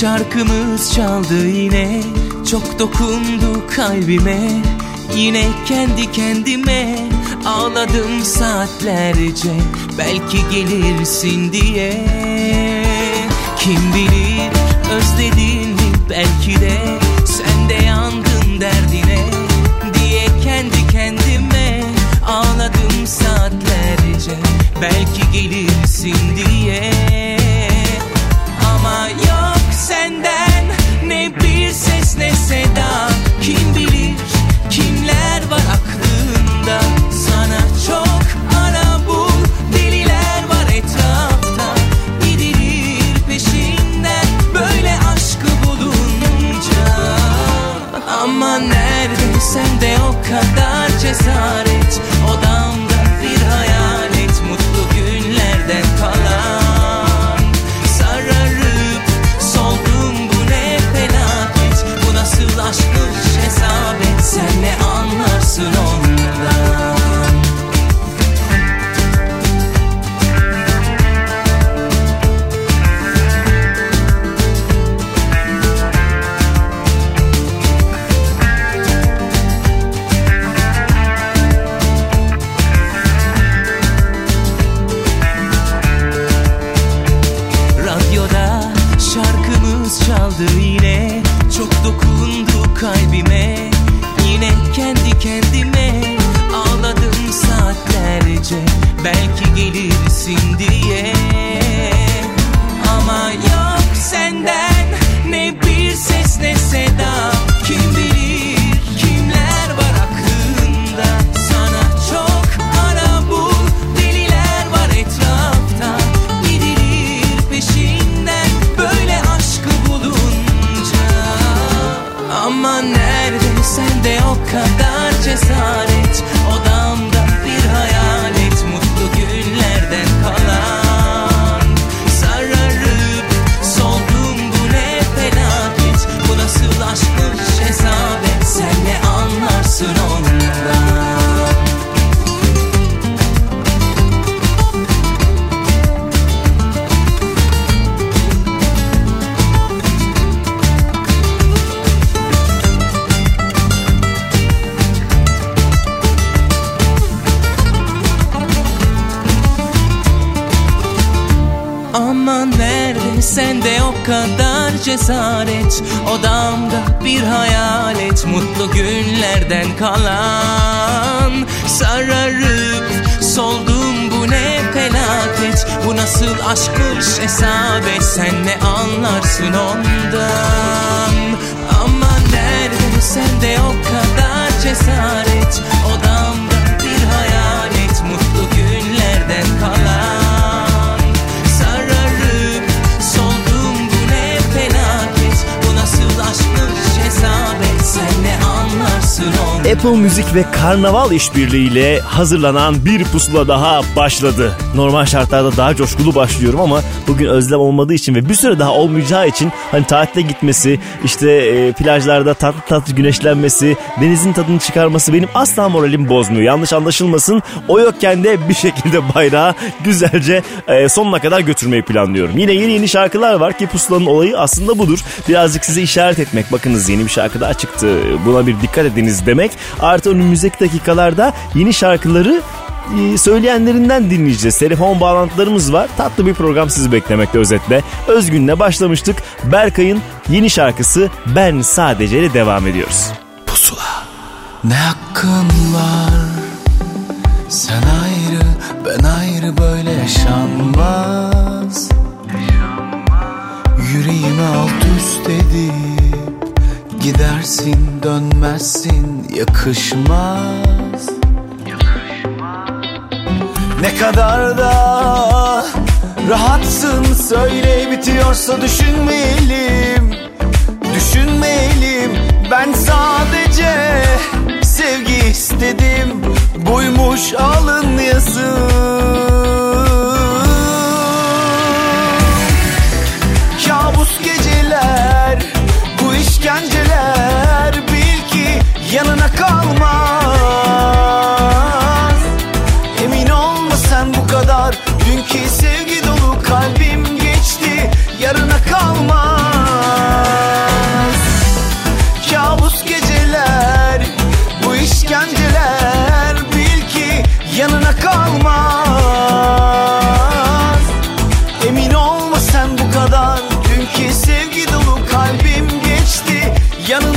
Şarkımız çaldı yine. Çok dokundu kalbime. Yine kendi kendime Ağladım saatlerce. Belki gelirsin diye. Kim bilir özledin mi belki de? Sen de yandın derdine Diye kendi kendime Ağladım saatlerce. Belki gelirsin diye seda Kim bilir kimler var aklında? Sana çok ara bul deliler var etrafta. Gidilir peşinden böyle aşkı bulunca. Ama nerede sende o kadar cesaret anlarsın cesaret. Odamda bir hayalet Mutlu günlerden kalan. Sararıp soldum bu ne felaket? Bu nasıl aşkmış hesap et Sen ne anlarsın ondan? Ama nerede sende o kadar cesaret. Odamda bir hayalet Mutlu günlerden kalan Apple Müzik ve Karnaval işbirliğiyle hazırlanan bir pusula daha başladı. Normal şartlarda daha coşkulu başlıyorum ama bugün özlem olmadığı için ve bir süre daha olmayacağı için hani tatile gitmesi, işte e, plajlarda tatlı tatlı güneşlenmesi, denizin tadını çıkarması benim asla moralim bozmuyor. Yanlış anlaşılmasın. O yokken de bir şekilde bayrağı güzelce e, sonuna kadar götürmeyi planlıyorum. Yine yeni yeni şarkılar var ki pusulanın olayı aslında budur. Birazcık size işaret etmek. Bakınız yeni bir şarkı daha çıktı. Buna bir dikkat ediniz demek. Artı önümüzdeki dakikalarda yeni şarkıları e, söyleyenlerinden dinleyeceğiz. Telefon bağlantılarımız var. Tatlı bir program sizi beklemekte özetle. Özgün'le başlamıştık. Berkay'ın yeni şarkısı Ben Sadece ile devam ediyoruz. Pusula Ne hakkın var Sen ayrı ben ayrı böyle yaşanmaz Yüreğimi alt üst edip Gidersin dönmezsin yakışmaz. Ne kadar da rahatsın söyle bitiyorsa düşünmeyelim. Düşünmeyelim ben sadece sevgi istedim. Buymuş alın yazı yanına kalmaz. Emin olma sen bu kadar. Dünkü sevgi dolu kalbim geçti. Yarına kalmaz. Kabus geceler Bu işkenceler Bil ki yanına kalmaz. Emin olma sen bu kadar. Dünkü sevgi dolu kalbim geçti. Yanında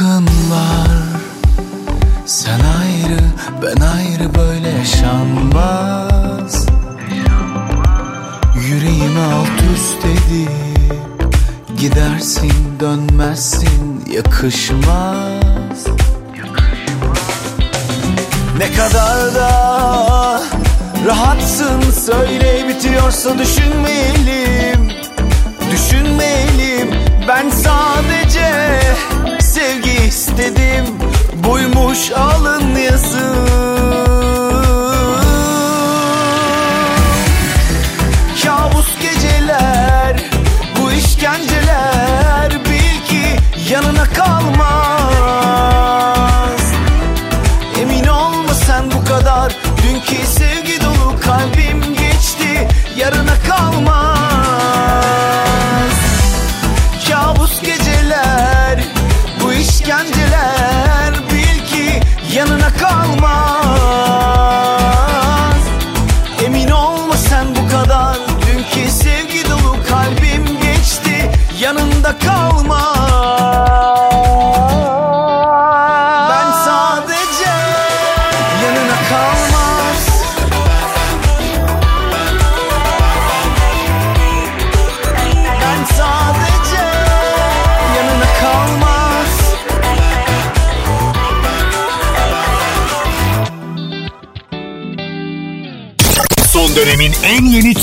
Var Sen ayrı ben ayrı böyle yaşanmaz. Yüreğimi alt üst edip Gidersin dönmezsin yakışmaz. Ne kadar da rahatsın söyle bitiyorsa düşünmeyelim. Düşünmeyelim ben sadece sevgi istedim. Buymuş alın yazı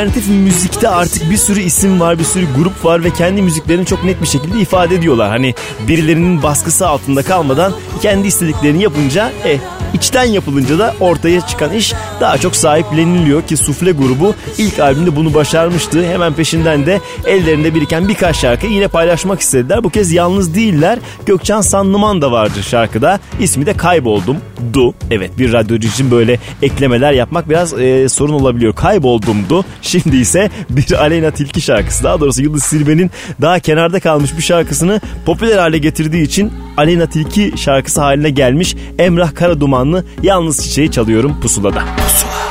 Alternatif müzikte artık bir sürü isim var, bir sürü grup var ve kendi müziklerini çok net bir şekilde ifade ediyorlar. Hani birilerinin baskısı altında kalmadan kendi istediklerini yapınca e içten yapılınca da ortaya çıkan iş daha çok sahipleniliyor ki Sufle grubu ilk albümde bunu başarmıştı. Hemen peşinden de ellerinde biriken birkaç şarkı yine paylaşmak istediler. Bu kez yalnız değiller. Gökçen Sanlıman da vardı şarkıda. İsmi de Kayboldum. Du. Evet bir radyocu için böyle eklemeler yapmak biraz e, sorun olabiliyor. Kayboldumdu. Şimdi ise bir Aleyna Tilki şarkısı. Daha doğrusu Yıldız Silbe'nin daha kenarda kalmış bir şarkısını popüler hale getirdiği için Aleyna Tilki şarkısı haline gelmiş. Emrah Karadumanlı Yalnız Çiçeği çalıyorum pusulada. O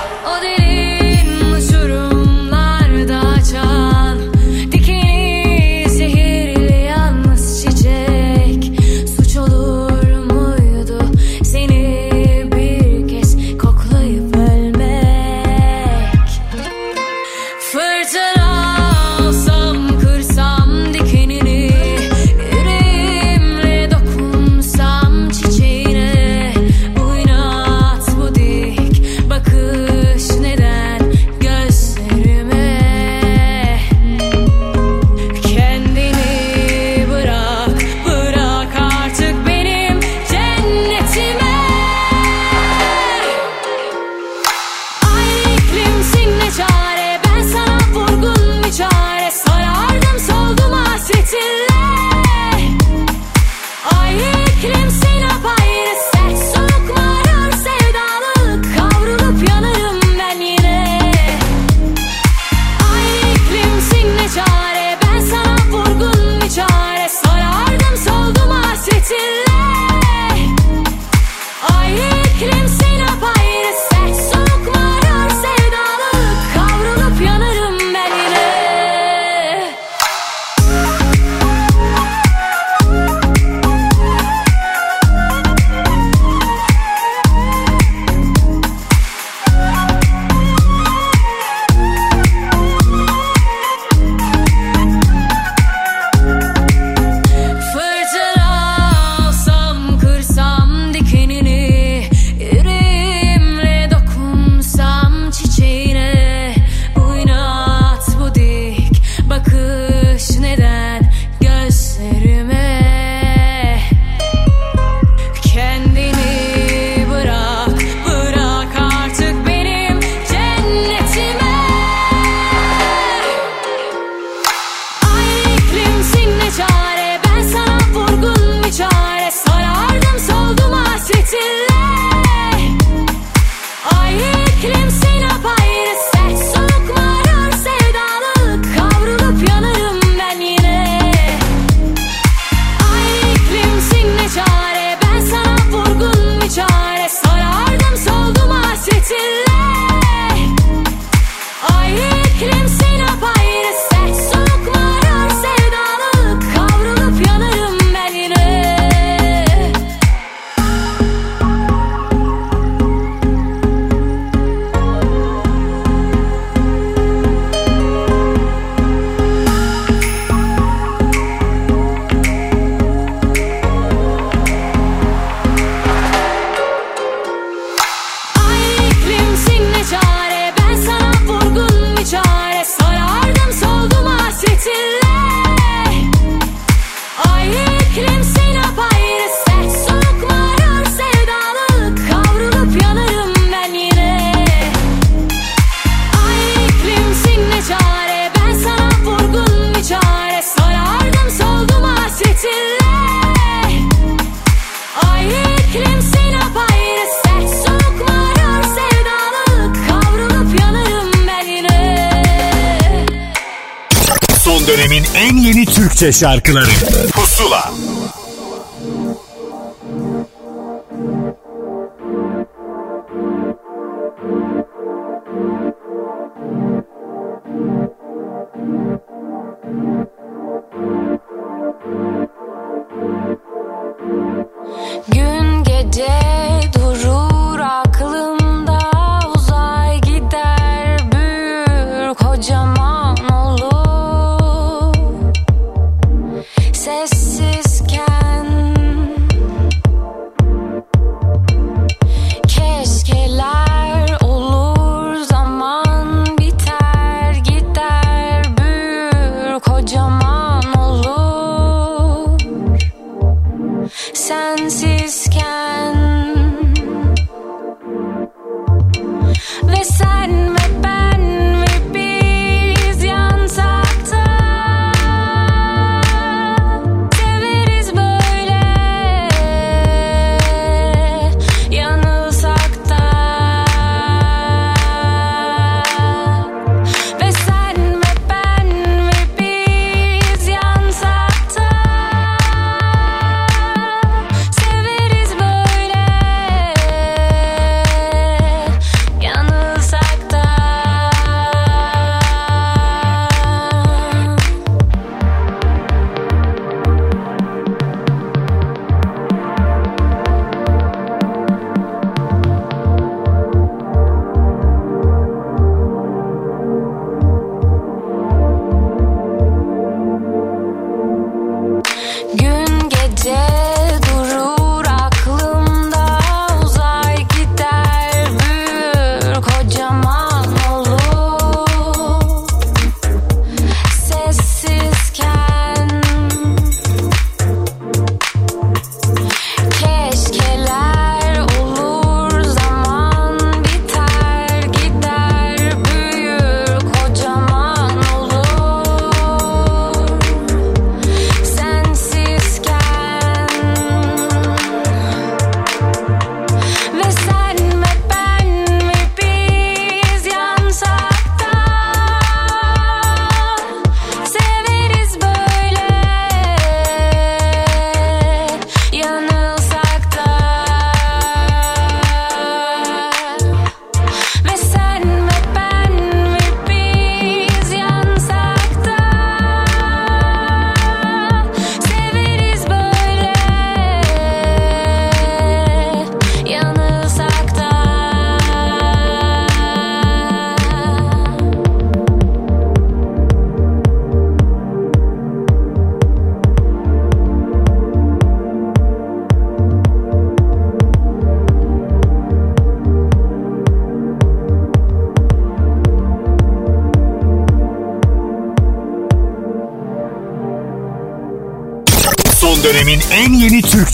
Türkçe şarkıları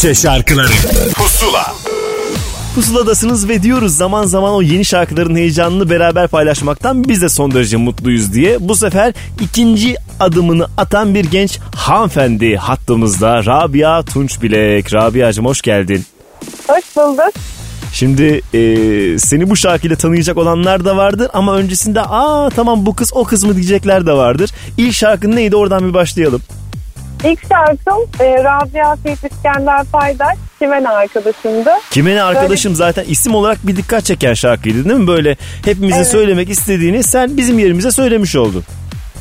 Türkçe şarkıları Pusula Pusuladasınız ve diyoruz zaman zaman o yeni şarkıların heyecanını beraber paylaşmaktan biz de son derece mutluyuz diye. Bu sefer ikinci adımını atan bir genç hanımefendi hattımızda Rabia Tunçbilek. Rabia'cığım hoş geldin. Hoş bulduk. Şimdi e, seni bu şarkıyla tanıyacak olanlar da vardır ama öncesinde aa tamam bu kız o kız mı diyecekler de vardır. İlk şarkın neydi oradan bir başlayalım. İlk şarkım e, Rabia Seyit İskender Paydaş. Kimen arkadaşımdı. Kimene arkadaşım zaten isim olarak bir dikkat çeken şarkıydı değil mi? Böyle hepimizin Evet. söylemek istediğini sen bizim yerimize söylemiş oldun.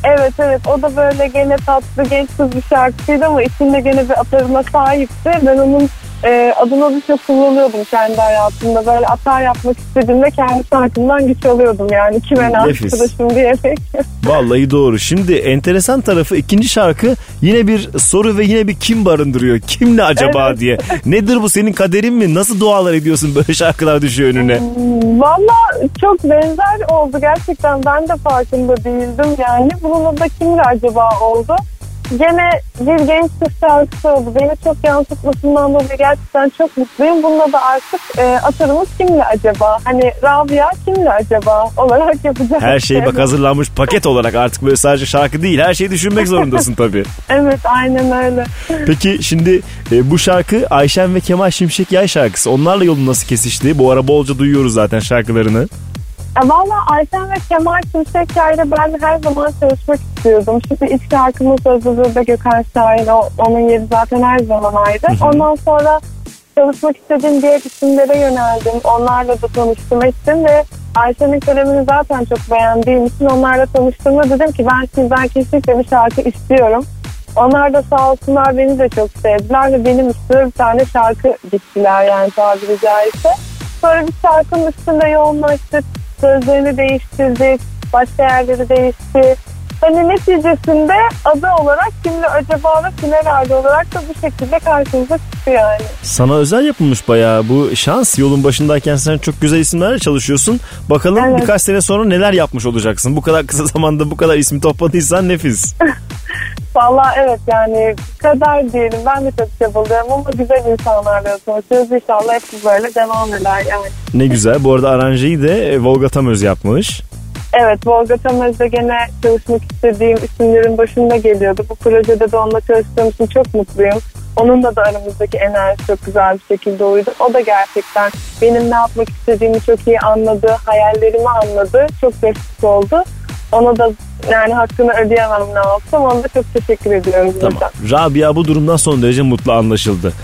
Evet evet o da böyle gene tatlı genç kız bir şarkıydı ama içinde gene bir atarına sahipti. Ben onun e, adını bir şey kullanıyordum kendi hayatımda. Böyle atar yapmak istediğimde kendi şarkımdan güç alıyordum yani Kimen Nefis. arkadaşım diyerek. Vallahi doğru. Şimdi enteresan tarafı ikinci şarkı yine bir soru ve yine bir kim barındırıyor. Kimle acaba Evet. diye. Nedir bu senin kaderin mi? Nasıl dualar ediyorsun böyle şarkılar düşüyor önüne? Valla çok benzer oldu gerçekten ben de farkında değildim yani. Bununla da kimle acaba oldu? Gene bir genç kız şarkısı oldu. Beni çok yansıtmasından dolayı gerçekten çok mutluyum. Bununla da artık e, atarımız kimle acaba? Hani Rabia kimle acaba olarak yapacağız. Her şey bak hazırlanmış paket olarak artık böyle sadece şarkı değil. Her şeyi düşünmek zorundasın tabii. Evet aynen öyle. Peki şimdi e, bu şarkı Ayşen ve Kemal Şimşek Yay şarkısı. Onlarla yolun nasıl kesişti? Bu ara bolca duyuyoruz zaten şarkılarını. E, Valla Ayten ve Kemal ile ben her zaman çalışmak istiyordum. Şimdi ilk şarkımız Özür'de Gökhan Şahin. O, onun yeri zaten her zaman ayrı. Ondan sonra çalışmak istediğim diğer isimlere yöneldim. Onlarla da tanıştım ettim ve Ayşe'nin kalemini zaten çok beğendiğim için onlarla tanıştığımda dedim ki ben sizden kesinlikle bir şarkı istiyorum. Onlar da sağ olsunlar beni de çok sevdiler ve benim üstüne bir tane şarkı diktiler yani tabiri caizse. Sonra bir şarkının üstünde yoğunlaştık, sözlerini değiştirdik, başka yerleri değişti. Hani neticesinde adı olarak kimle acaba ve finalerde olarak da bu şekilde karşımıza çıktı yani. Sana özel yapılmış bayağı bu şans. Yolun başındayken sen çok güzel isimlerle çalışıyorsun. Bakalım Evet. birkaç sene sonra neler yapmış olacaksın. Bu kadar kısa zamanda bu kadar ismi topladıysan nefis. Vallahi evet yani kader diyelim ben de çok çabalıyorum ama güzel insanlarla çalışıyoruz. İnşallah hep böyle devam eder yani. Ne güzel. Bu arada aranjeyi de Volga Tamöz yapmış. Evet Volga Tamöz'de gene çalışmak istediğim isimlerin başında geliyordu. Bu projede de onunla çalıştığım için çok mutluyum. Onunla da aramızdaki enerji çok güzel bir şekilde uydu. O da gerçekten benim ne yapmak istediğimi çok iyi anladı, hayallerimi anladı. Çok destek oldu. Ona da yani hakkını ödeyemem ne yapsam. Ona da çok teşekkür ediyorum. Tamam. Rabia bu durumdan son derece mutlu anlaşıldı.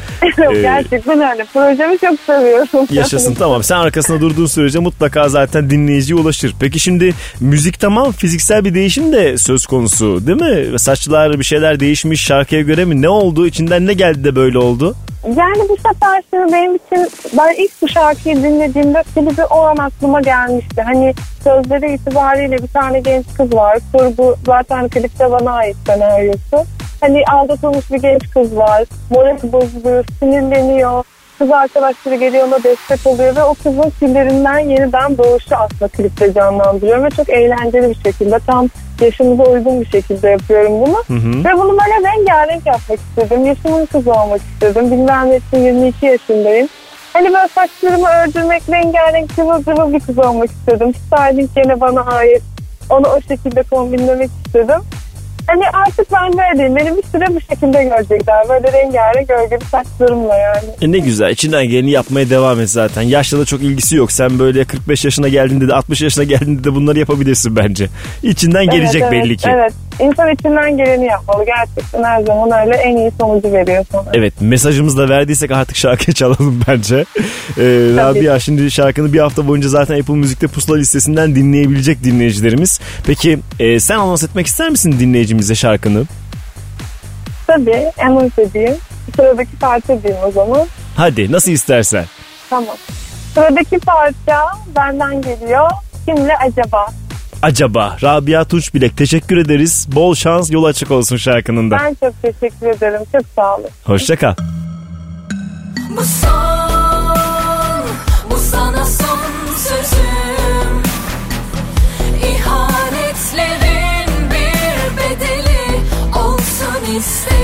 Ee, gerçekten öyle. Projemi çok seviyorum. Yaşasın tamam. Sen arkasında durduğun sürece mutlaka zaten dinleyiciye ulaşır. Peki şimdi müzik tamam fiziksel bir değişim de söz konusu değil mi? Saçlar bir şeyler değişmiş şarkıya göre mi? Ne oldu? İçinden ne geldi de böyle oldu? Yani bu sefer şimdi benim için ben ilk bu şarkıyı dinlediğimde klibi o an aklıma gelmişti. Hani sözleri itibariyle bir tane genç kız var. Kurgu zaten klipte bana ait senaryosu. Hani aldatılmış bir genç kız var. Morali bozuluyor, sinirleniyor. Kız arkadaşları geliyor ona destek oluyor ve o kızın küllerinden yeniden doğuşu aslında klipte canlandırıyorum ve çok eğlenceli bir şekilde tam yaşımıza uygun bir şekilde yapıyorum bunu. Ve bunu böyle rengarenk yapmak istedim. Yaşımın kızı olmak istedim. Bilmem ne için 22 yaşındayım. Hani böyle saçlarımı ördürmek, rengarenk cıvıl cıvıl bir kız olmak istedim. Styling gene bana ait. Onu o şekilde kombinlemek istedim. Hani artık ben böyleyim. Beni bir süre bu şekilde görecekler. Böyle rengarenk gölgeli saçlarımla yani. E ne güzel. İçinden geleni yapmaya devam et zaten. Yaşla da çok ilgisi yok. Sen böyle 45 yaşına geldiğinde de 60 yaşına geldiğinde de bunları yapabilirsin bence. İçinden gelecek evet, belli evet, ki. Evet. İnsan içinden geleni yapmalı. Gerçekten her zaman öyle en iyi sonucu veriyor sana. Evet mesajımızı da verdiysek artık şarkı çalalım bence. Ee, Rabia şimdi şarkını bir hafta boyunca zaten Apple Müzik'te pusula listesinden dinleyebilecek dinleyicilerimiz. Peki e, sen anons etmek ister misin dinleyicimize şarkını? Tabii en istediğim. Sıradaki parça diyeyim o zaman. Hadi nasıl istersen. Tamam. Sıradaki parça benden geliyor. Kimle acaba? Acaba Rabia Tunç Bilek teşekkür ederiz. Bol şans yol açık olsun şarkının da. Ben çok teşekkür ederim. Çok sağ olun. Hoşça kal. Bu son, bu sana son sözüm. İhanetlerin bir bedeli olsun istedim.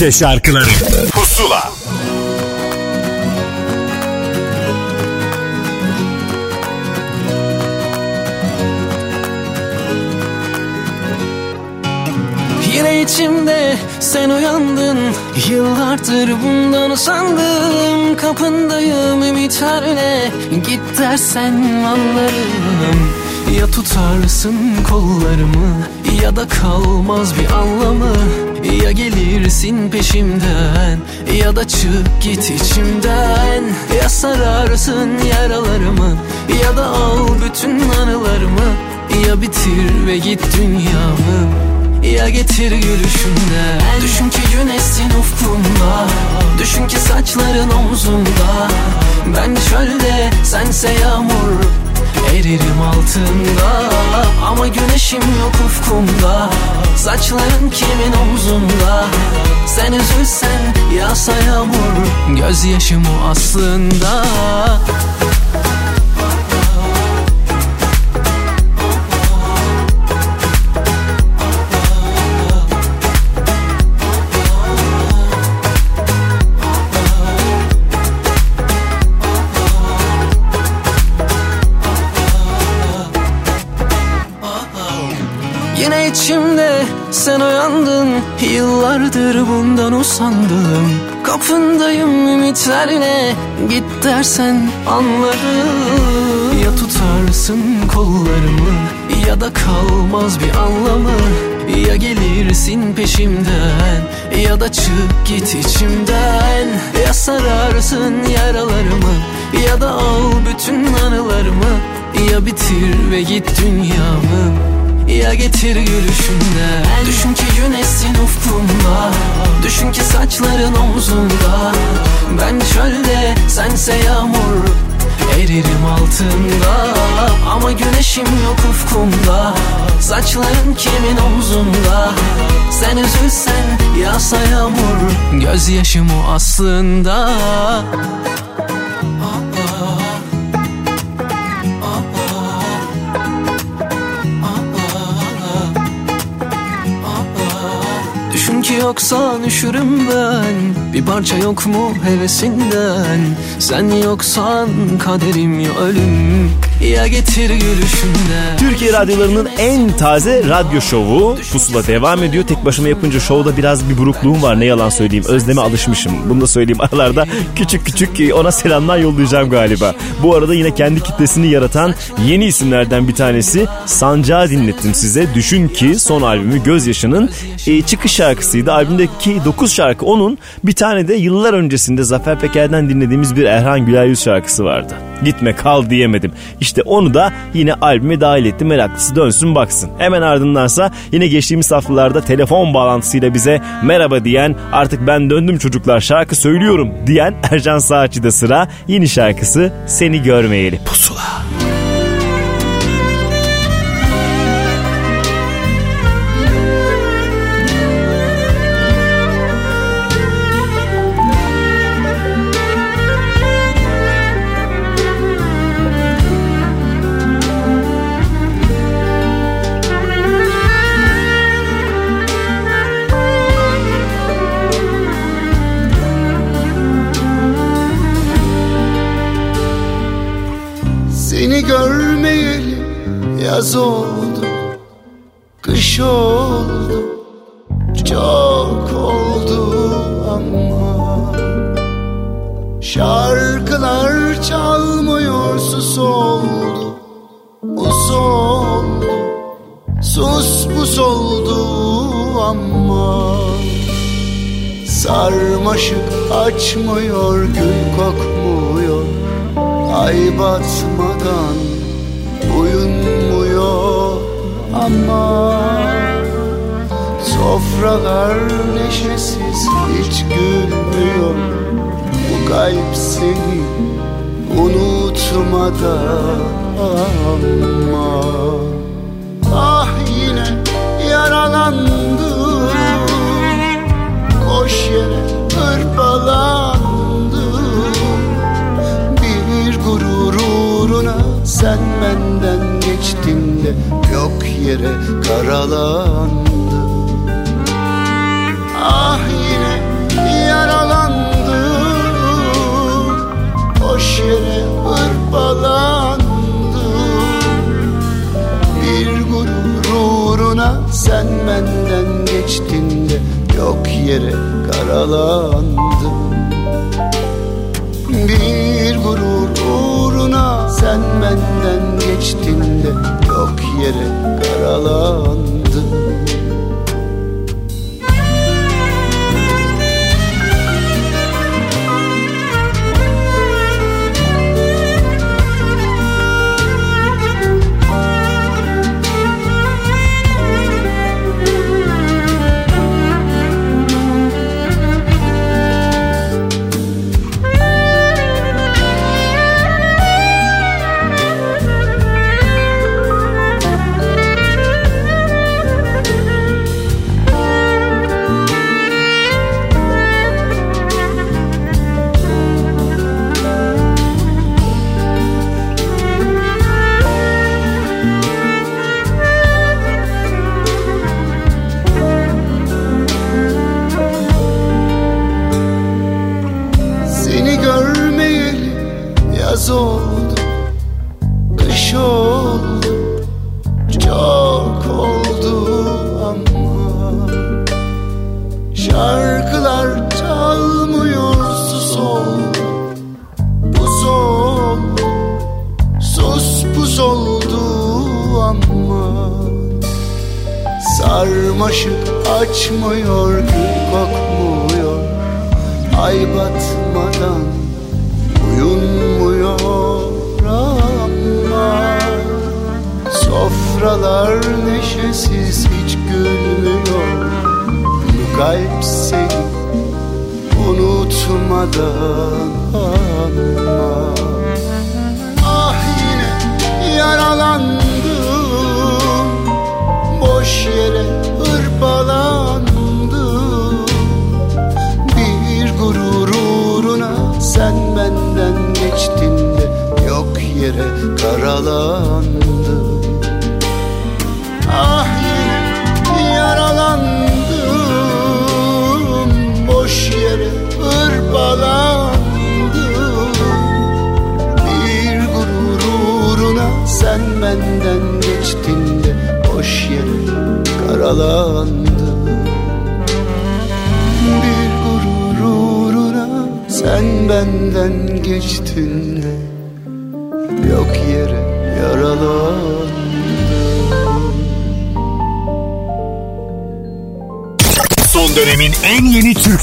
Türkçe şarkıları. Pusula. Yine içimde sen uyandın. Yıllardır bundan usandım. Kapındayım ümitlerle Git dersen anlarım Ya tutarsın kollarımı Ya da kalmaz bir anlamı. Ya gelirsin peşimden Ya da çık git içimden. Ya sararsın yaralarımı Ya da al bütün anılarımı. Ya bitir ve git dünyamı. Ya getir gülüşünden Düşün ki güneşsin ufkumda Düşün ki saçların omzumda Ben çölde sense yağmur Eririm altında Ama güneşim yok ufkumda. Saçların kimin omzunda? Sen üzülsen yağsa yağmur Gözyaşım o aslında sen uyandın Yıllardır bundan usandım. Kapındayım ümitlerle Git dersen anlarım. Ya tutarsın kollarımı Ya da kalmaz bir anlamı. Ya gelirsin peşimden Ya da çık git içimden. Ya sararsın yaralarımı Ya da al bütün anılarımı. Ya bitir ve git dünyamı ya getir gülüşünden Düşün ki güneşsin ufkumda. Düşün ki saçların omzunda. Ben çölde sense yağmur Eririm altında. Ama güneşim yok ufkumda. Saçların kimin omzunda? Sen üzülsen yağsa yağmur. Gözyaşım o aslında Yoksan üşürüm ben. Bir parça yok mu hevesinden? Sen yoksan kaderim ya ölüm Ya getir gülüşünden Türkiye radyolarının en taze radyo şovu Pusula devam ediyor. Tek başıma yapınca şovda biraz bir burukluğum var ne yalan söyleyeyim. Özleme alışmışım. Bunu da söyleyeyim aralarda küçük küçük ona selamlar yollayacağım galiba. Bu arada yine kendi kitlesini yaratan yeni isimlerden bir tanesi Sancağı dinlettim size. Düşün ki son albümü Gözyaşı'nın e, çıkış şarkısıydı. Albümdeki 9 şarkı onun. Bir tane de yıllar öncesinde Zafer Peker'den dinlediğimiz bir Erhan Güler Yüz şarkısı vardı. Gitme kal diyemedim. İşte onu da yine albüme dahil ettim. Meraklısı dönsün baksın. Hemen ardındansa yine geçtiğimiz haftalarda telefon bağlantısıyla bize merhaba diyen artık ben döndüm çocuklar şarkı söylüyorum diyen Ercan Saatçı'da sıra yeni şarkısı Seni Görmeyeli. Pusula. Seni görmeyeli yaz oldu Kış oldu Çok oldu ama Şarkılar çalmıyor sus oldu Us oldu Sus pus oldu ama Sarmaşık açmıyor gül kokmuyor. Ay batmadan uyunmuyor ama Sofralar neşesiz hiç gülmüyor. Bu kalp seni unutmadan ama Ah yine yaralandım. Koş yere hırpalan bile yok yere karalandı. Ah yine yaralandı. Boş yere hırpalandı Bir gurur uğruna sen benden geçtin de Yok yere karalandım Bir gurur uğruna sen benden geçtin de çok yere karalandım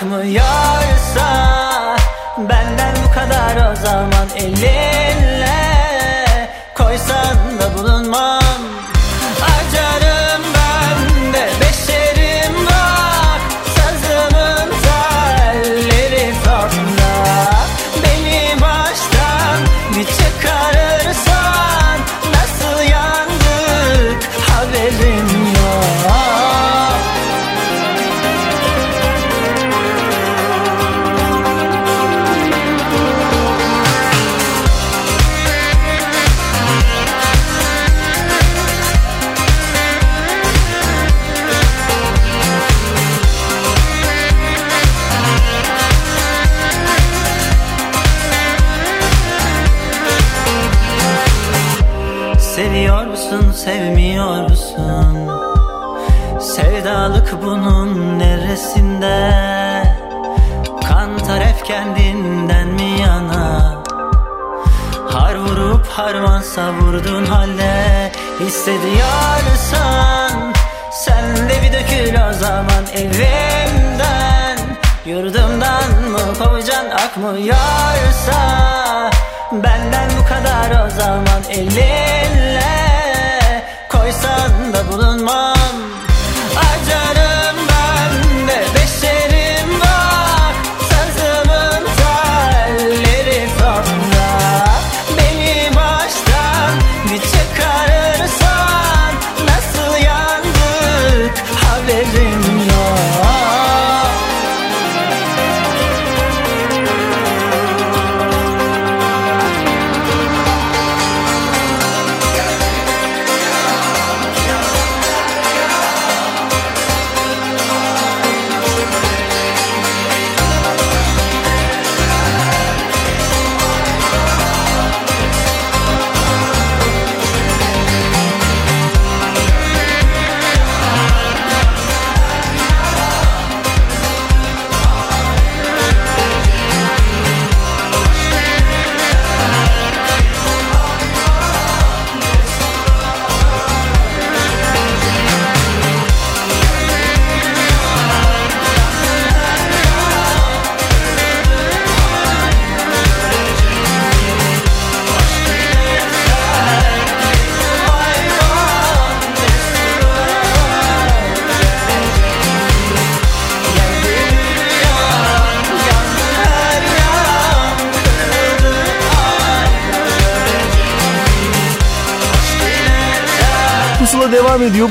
bakmaya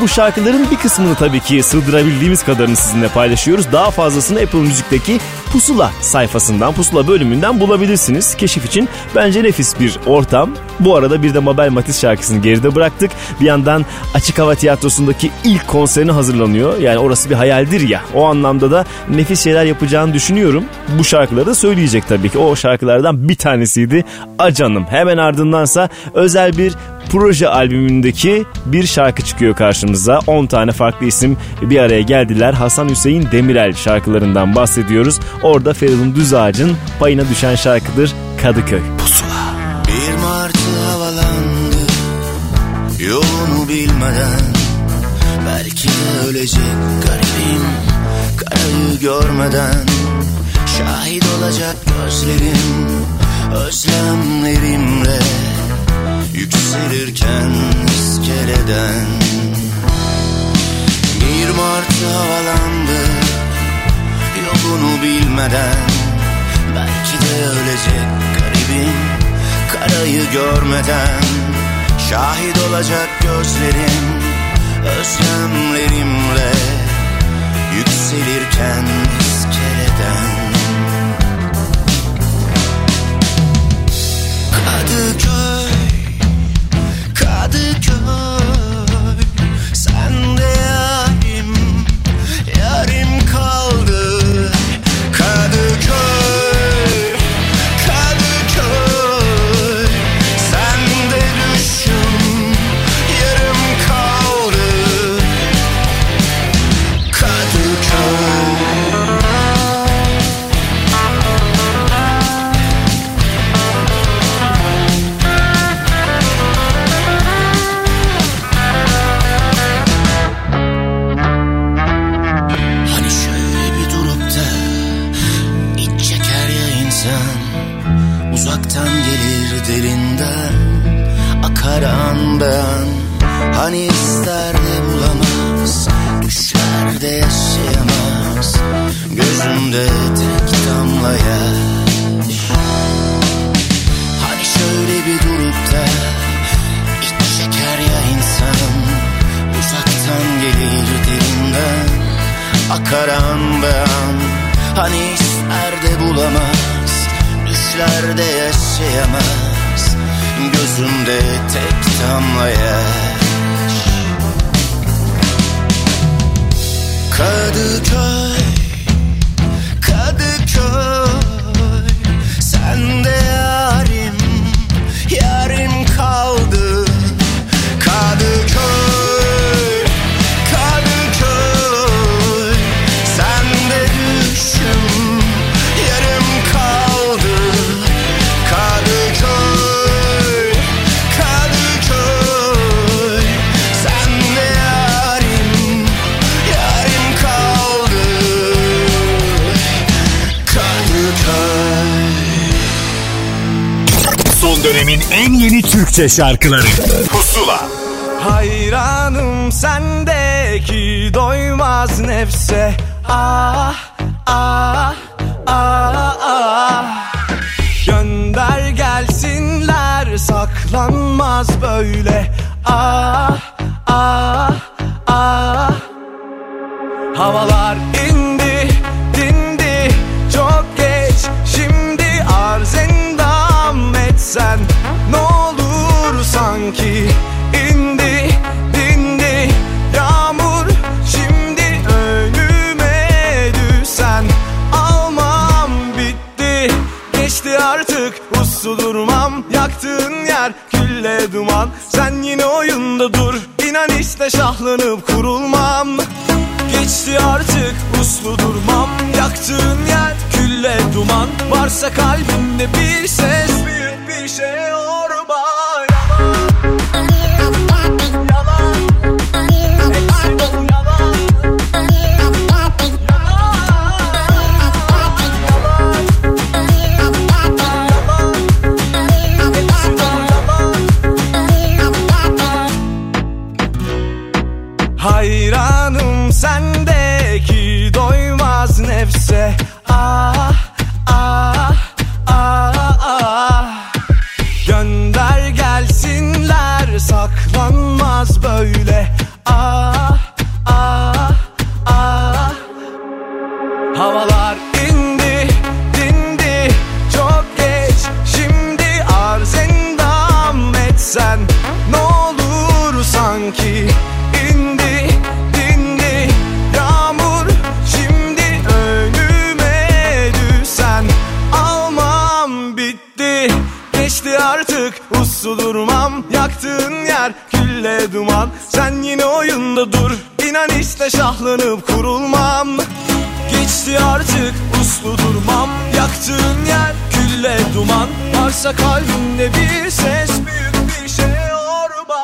şarkıların bir kısmını tabii ki sığdırabildiğimiz kadarını sizinle paylaşıyoruz. Daha fazlasını Apple Müzik'teki Pusula sayfasından, Pusula bölümünden bulabilirsiniz. Keşif için bence nefis bir ortam. Bu arada bir de Mabel Matiz şarkısını geride bıraktık. Bir yandan Açık Hava Tiyatrosu'ndaki ilk konserine hazırlanıyor. Yani orası bir hayaldir ya. O anlamda da nefis şeyler yapacağını düşünüyorum. Bu şarkıları da söyleyecek tabii ki. O şarkılardan bir tanesiydi. Acanım. Hemen ardındansa özel bir proje albümündeki bir şarkı çıkıyor karşımıza. 10 tane farklı isim bir araya geldiler. Hasan Hüseyin Demirel şarkılarından bahsediyoruz. Orada Feridun Düzağaç'ın payına düşen şarkıdır Kadıköy. Bir martı havalandı Yolunu bilmeden Belki de ölecek garibim Karayı görmeden Şahit olacak gözlerim Özlemlerimle Yükselirken iskeleden Bir martı havalandı Yolunu bilmeden Belki de ölecek garibim Karayı görmeden Şahit olacak gözlerim Özlemlerimle Yükselirken iskeleden Kadıköy Yarim kaldı. Kadıköy Uzaktan gelir derinden akar andan Hani ister de bulamaz düşlerde yaşayamaz. Gözümde tek damla yaş. Hani şöyle bir durup da iç çeker ya insan. Uzaktan gelir derinden akar andan Hani ister de bulamaz Düşlerde yaşayamaz. Gözümde tek damla yaş. Kadıköy Kadıköy. Sen de yarim Yarim kaldı yeni Türkçe şarkıları. Pusula. Hayranım sendeki doymaz nefse. Ah ah ah ah. Gönder gelsinler saklanmaz böyle. Ah ah ah. Havalar indi sanki indi dindi. Yağmur Şimdi önüme düşsen almam bitti. Geçti artık uslu durmam. Yaktığın yer külle duman. Sen yine oyunda dur İnan işte şahlanıp kurulmam. Geçti artık uslu durmam. Yaktığın yer külle duman. Varsa kalbinde bir ses Büyük bir şey orba doymaz yer külle duman. Sen yine oyunda dur. İnan işte şahlanıp kurulmam. Geçti artık uslu durmam. Yaktığın yer külle duman. Varsa kalbinde bir ses Büyük bir şey orba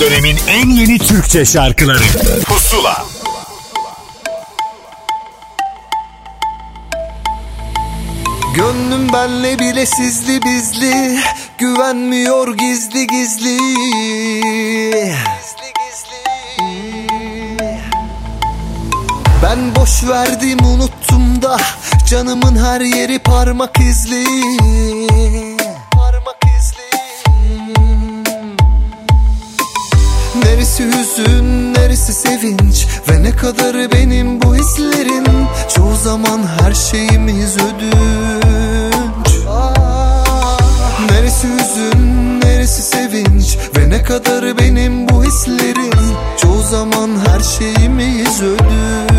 dönemin en yeni Türkçe şarkıları. Pusula. Gönlüm benle bile sizli bizli Güvenmiyor gizli gizli. Ben boş verdim unuttum da Canımın her yeri parmak izli hüzün, neresi sevinç Ve ne kadar benim bu hislerin? Çoğu zaman her şeyimiz ödünç. Neresi hüzün, neresi sevinç Ve ne kadar benim bu hislerin? Çoğu zaman her şeyimiz ödünç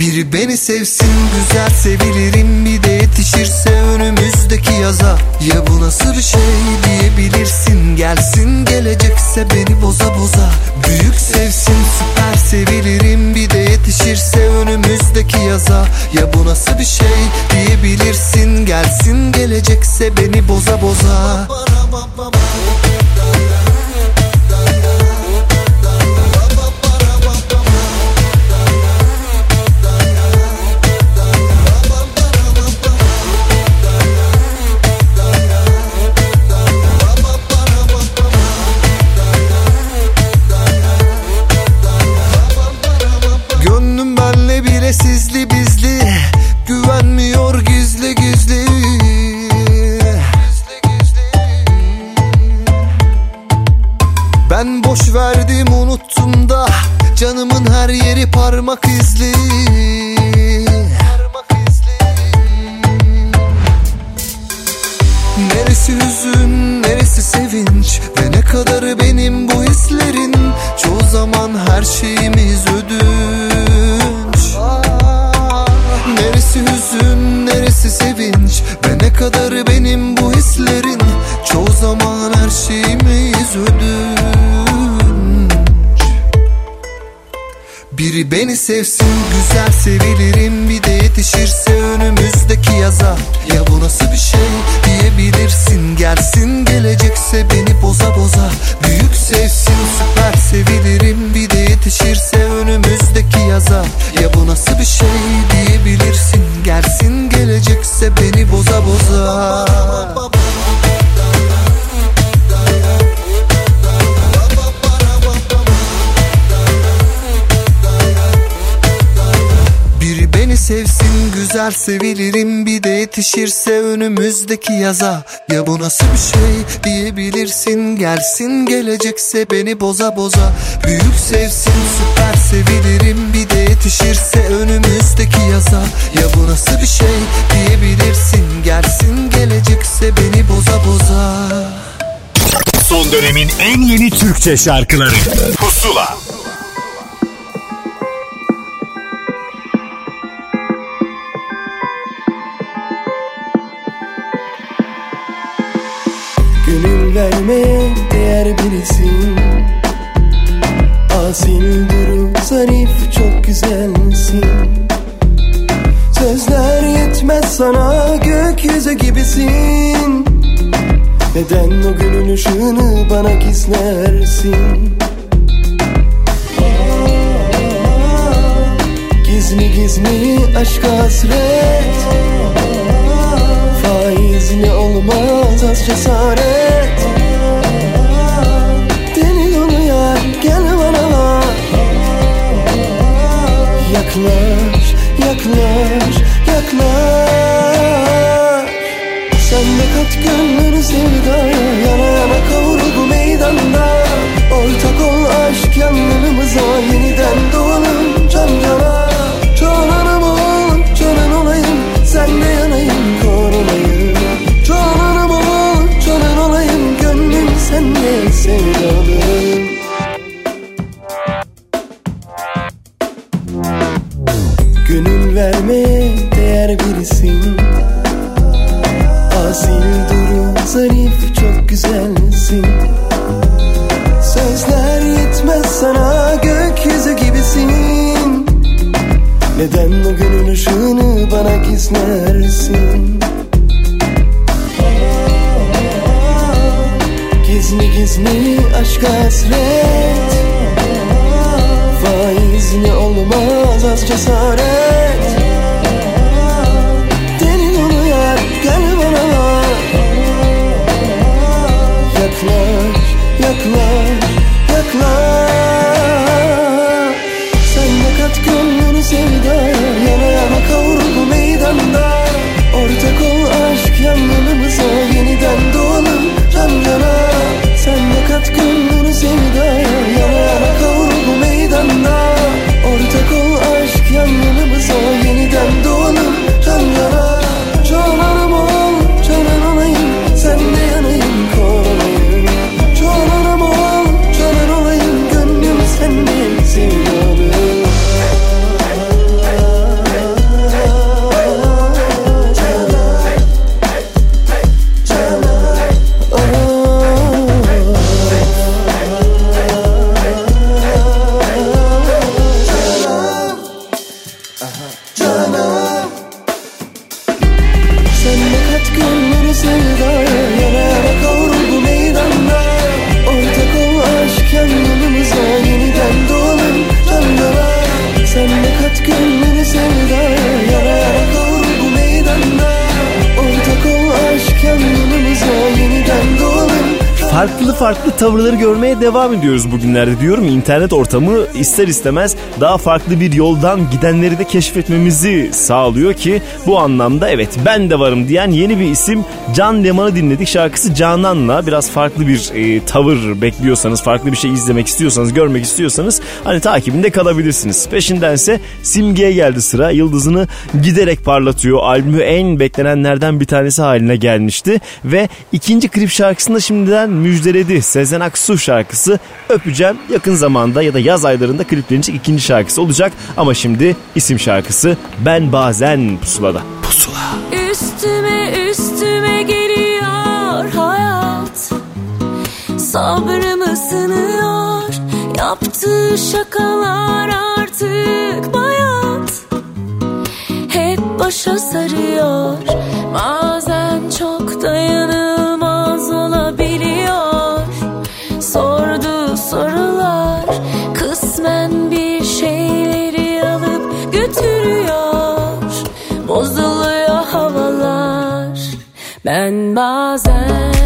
biri beni sevsin güzel sevilirim Bir de yetişirse önümüzdeki yaza. Ya bu nasıl bir şey diyebilirsin? Gelsin gelecekse beni boza boza. Büyük sevsin süper sevilirim Bir de yetişirse önümüzdeki yaza. Ya bu nasıl bir şey diyebilirsin? Gelsin gelecekse beni boza boza sevsin güzel sevilirim Bir de yetişirse önümüzdeki yaza. Ya bu nasıl bir şey diyebilirsin? Gelsin gelecekse beni boza boza. Büyük sevsin süper sevilirim Bir de yetişirse önümüzdeki yaza. Ya bu nasıl bir şey diyebilirsin? Gelsin gelecekse beni boza boza güzel sevilirim Bir de yetişirse önümüzdeki yaza. Ya bu nasıl bir şey diyebilirsin? Gelsin gelecekse beni boza boza. Büyük sevsin süper sevilirim Bir de yetişirse önümüzdeki yaza. Ya bu nasıl bir şey diyebilirsin? Gelsin gelecekse beni boza boza. Son dönemin en yeni Türkçe şarkıları. Pusula Vermeye değer birisin Asil duru zarif çok güzelsin. Sözler yetmez sana gökyüzü gibisin. Neden o gönül ışığını bana gizlersin? Gizli gizli aşka hasret Faizli olmaz az cesaret. Deli yolu yar gel bana Yaklaş, yaklaş, yaklaş. Sen de kat gönlünü sevdaya Yana yana kavrul bu meydanda. Ortak ol aşk yanlarımıza Yeniden doğalım can cana değer birisin. Asil duru zarif çok güzelsin. Sözler yetmez sana gökyüzü gibisin. Neden o gönül ışığını bana gizlersin? Gizli gizli aşk hasret. Faizli olmaz az cesaret coverları görmeye devam ediyoruz bugünlerde diyorum. İnternet ortamı ister istemez daha farklı bir yoldan gidenleri de keşfetmemizi sağlıyor ki bu anlamda evet ben de varım diyen yeni bir isim Can Leman'ı dinledik. Şarkısı Canan'la biraz farklı bir e, tavır bekliyorsanız, farklı bir şey izlemek istiyorsanız, görmek istiyorsanız hani takibinde kalabilirsiniz. Peşindense Simge'ye geldi sıra. Yıldızını giderek parlatıyor. Albümü en beklenenlerden bir tanesi haline gelmişti ve ikinci klip şarkısında şimdiden müjdeledi. Sezen Sezen Aksu şarkısı Öpeceğim yakın zamanda ya da yaz aylarında kliplenecek ikinci şarkısı olacak. Ama şimdi isim şarkısı Ben Bazen Pusula'da. Pusula. Üstüme üstüme geliyor hayat Sabrımı sınıyor Yaptığı şakalar artık bayat Hep başa sarıyor Bazen çok dayanıyor Ben bazen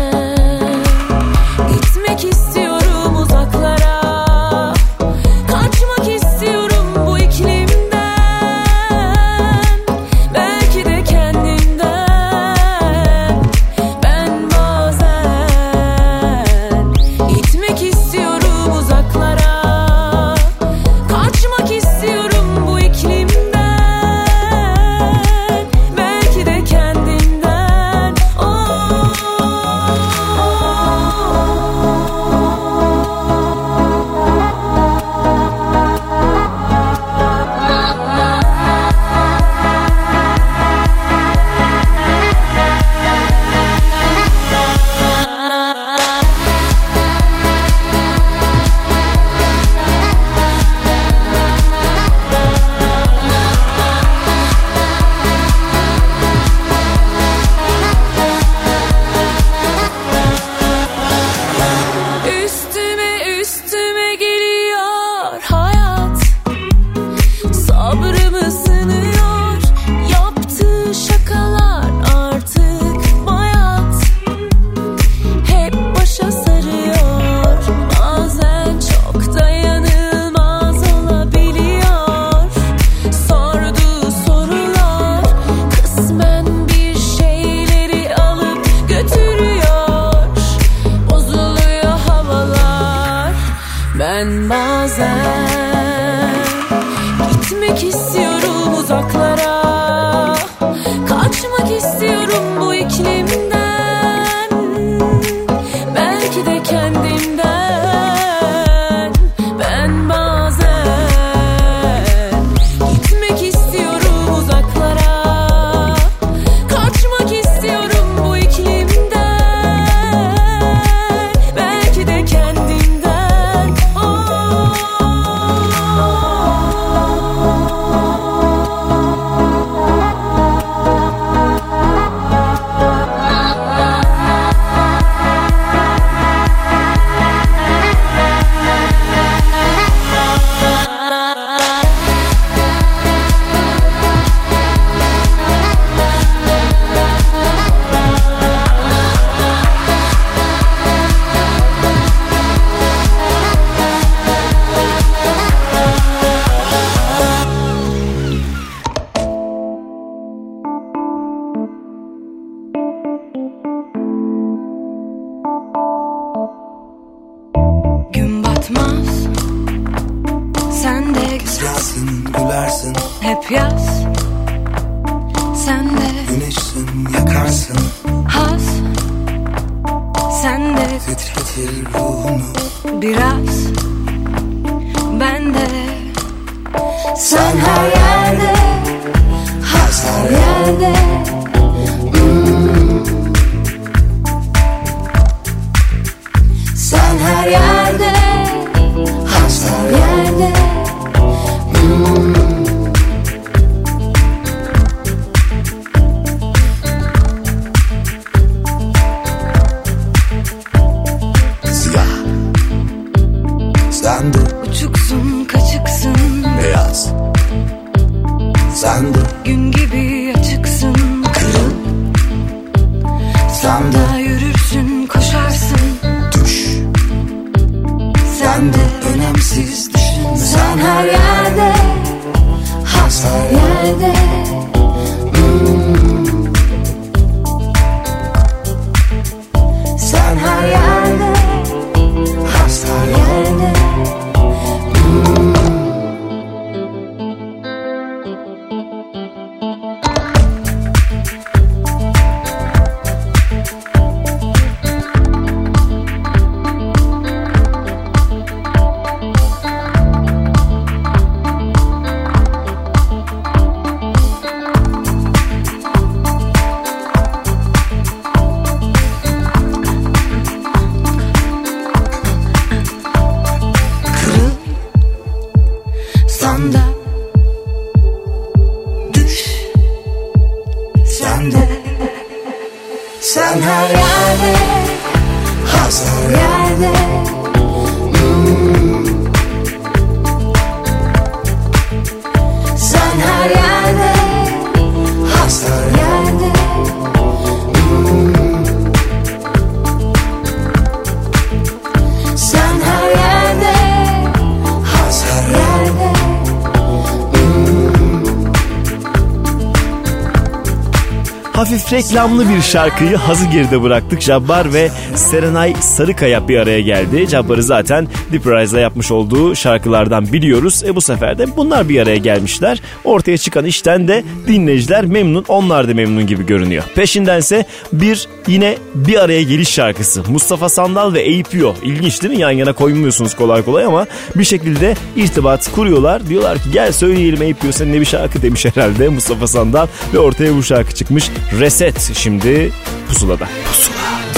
Hafif reklamlı bir şarkıyı hazı geride bıraktık. Jabbar ve Serenay Sarıkaya bir araya geldi. Jabbar'ı zaten Deep Rise'la yapmış olduğu şarkılardan biliyoruz. E bu sefer de bunlar bir araya gelmişler. Ortaya çıkan işten de dinleyiciler memnun, onlar da memnun gibi görünüyor. Peşindense bir yine bir araya geliş şarkısı. Mustafa Sandal ve Eyüpyo. İlginç değil mi? Yan yana koymuyorsunuz kolay kolay ama bir şekilde irtibat kuruyorlar. Diyorlar ki gel söyleyelim Eyüpyo seninle bir şarkı demiş herhalde Mustafa Sandal ve ortaya bu şarkı çıkmış. Reset şimdi pusulada. Dünyanı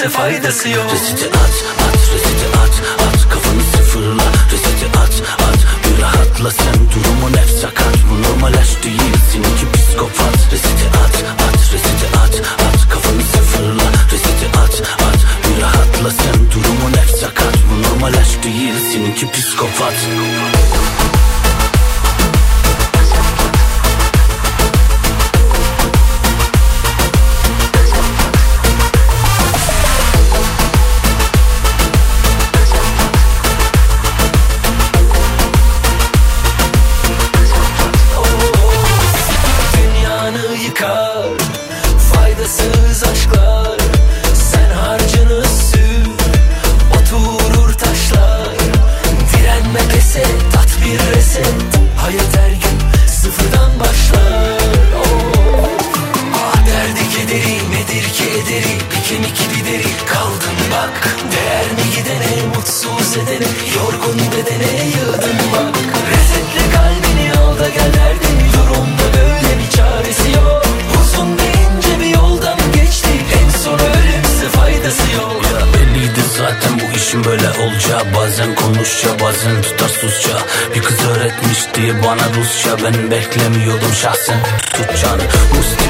ölümse faydası yok. Reseti at at reseti at at Kafanı sıfırla. Reseti at at Bir rahatla sen durumun hep sakat Bu normal aşk değilsin ki psikopat. Reseti at at reseti at at Kafanı sıfırla. Reseti at at Bir rahatla sen durumun hep sakat Bu normal aşk değilsin ki psikopat bana Rusça Ben beklemiyordum şahsen. Tutacağını Musti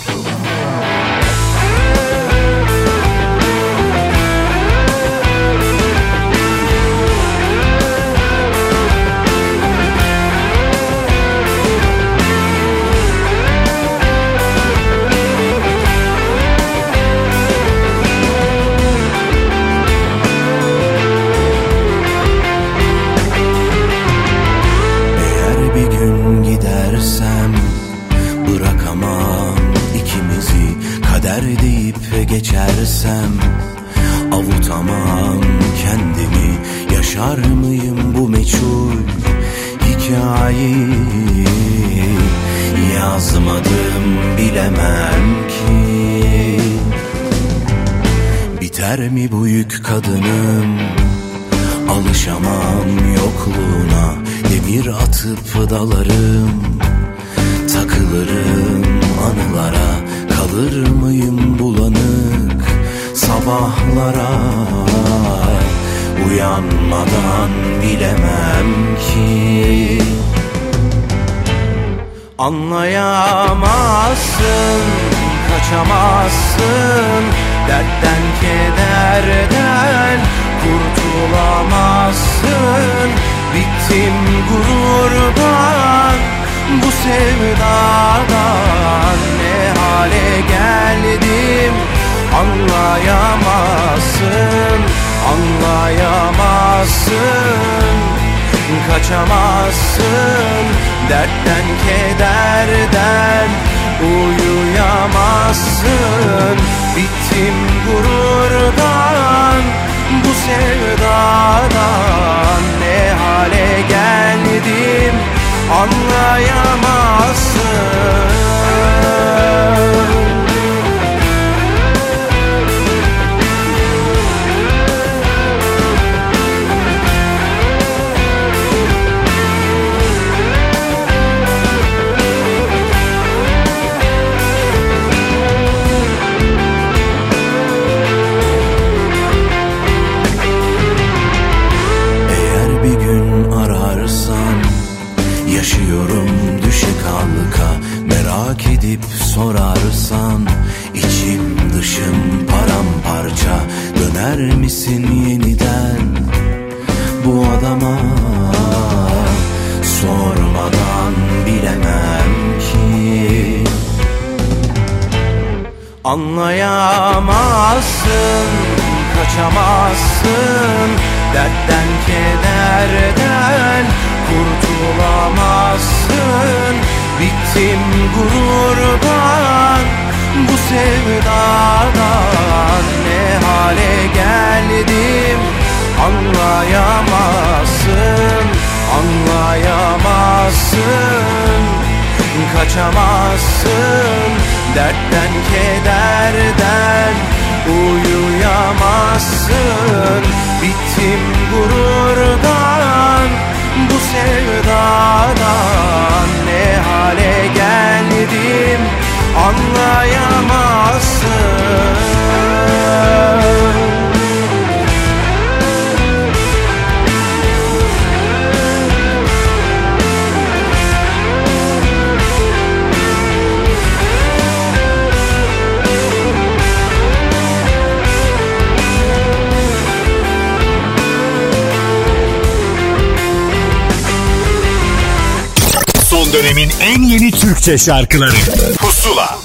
Türkçe şarkıları Pusula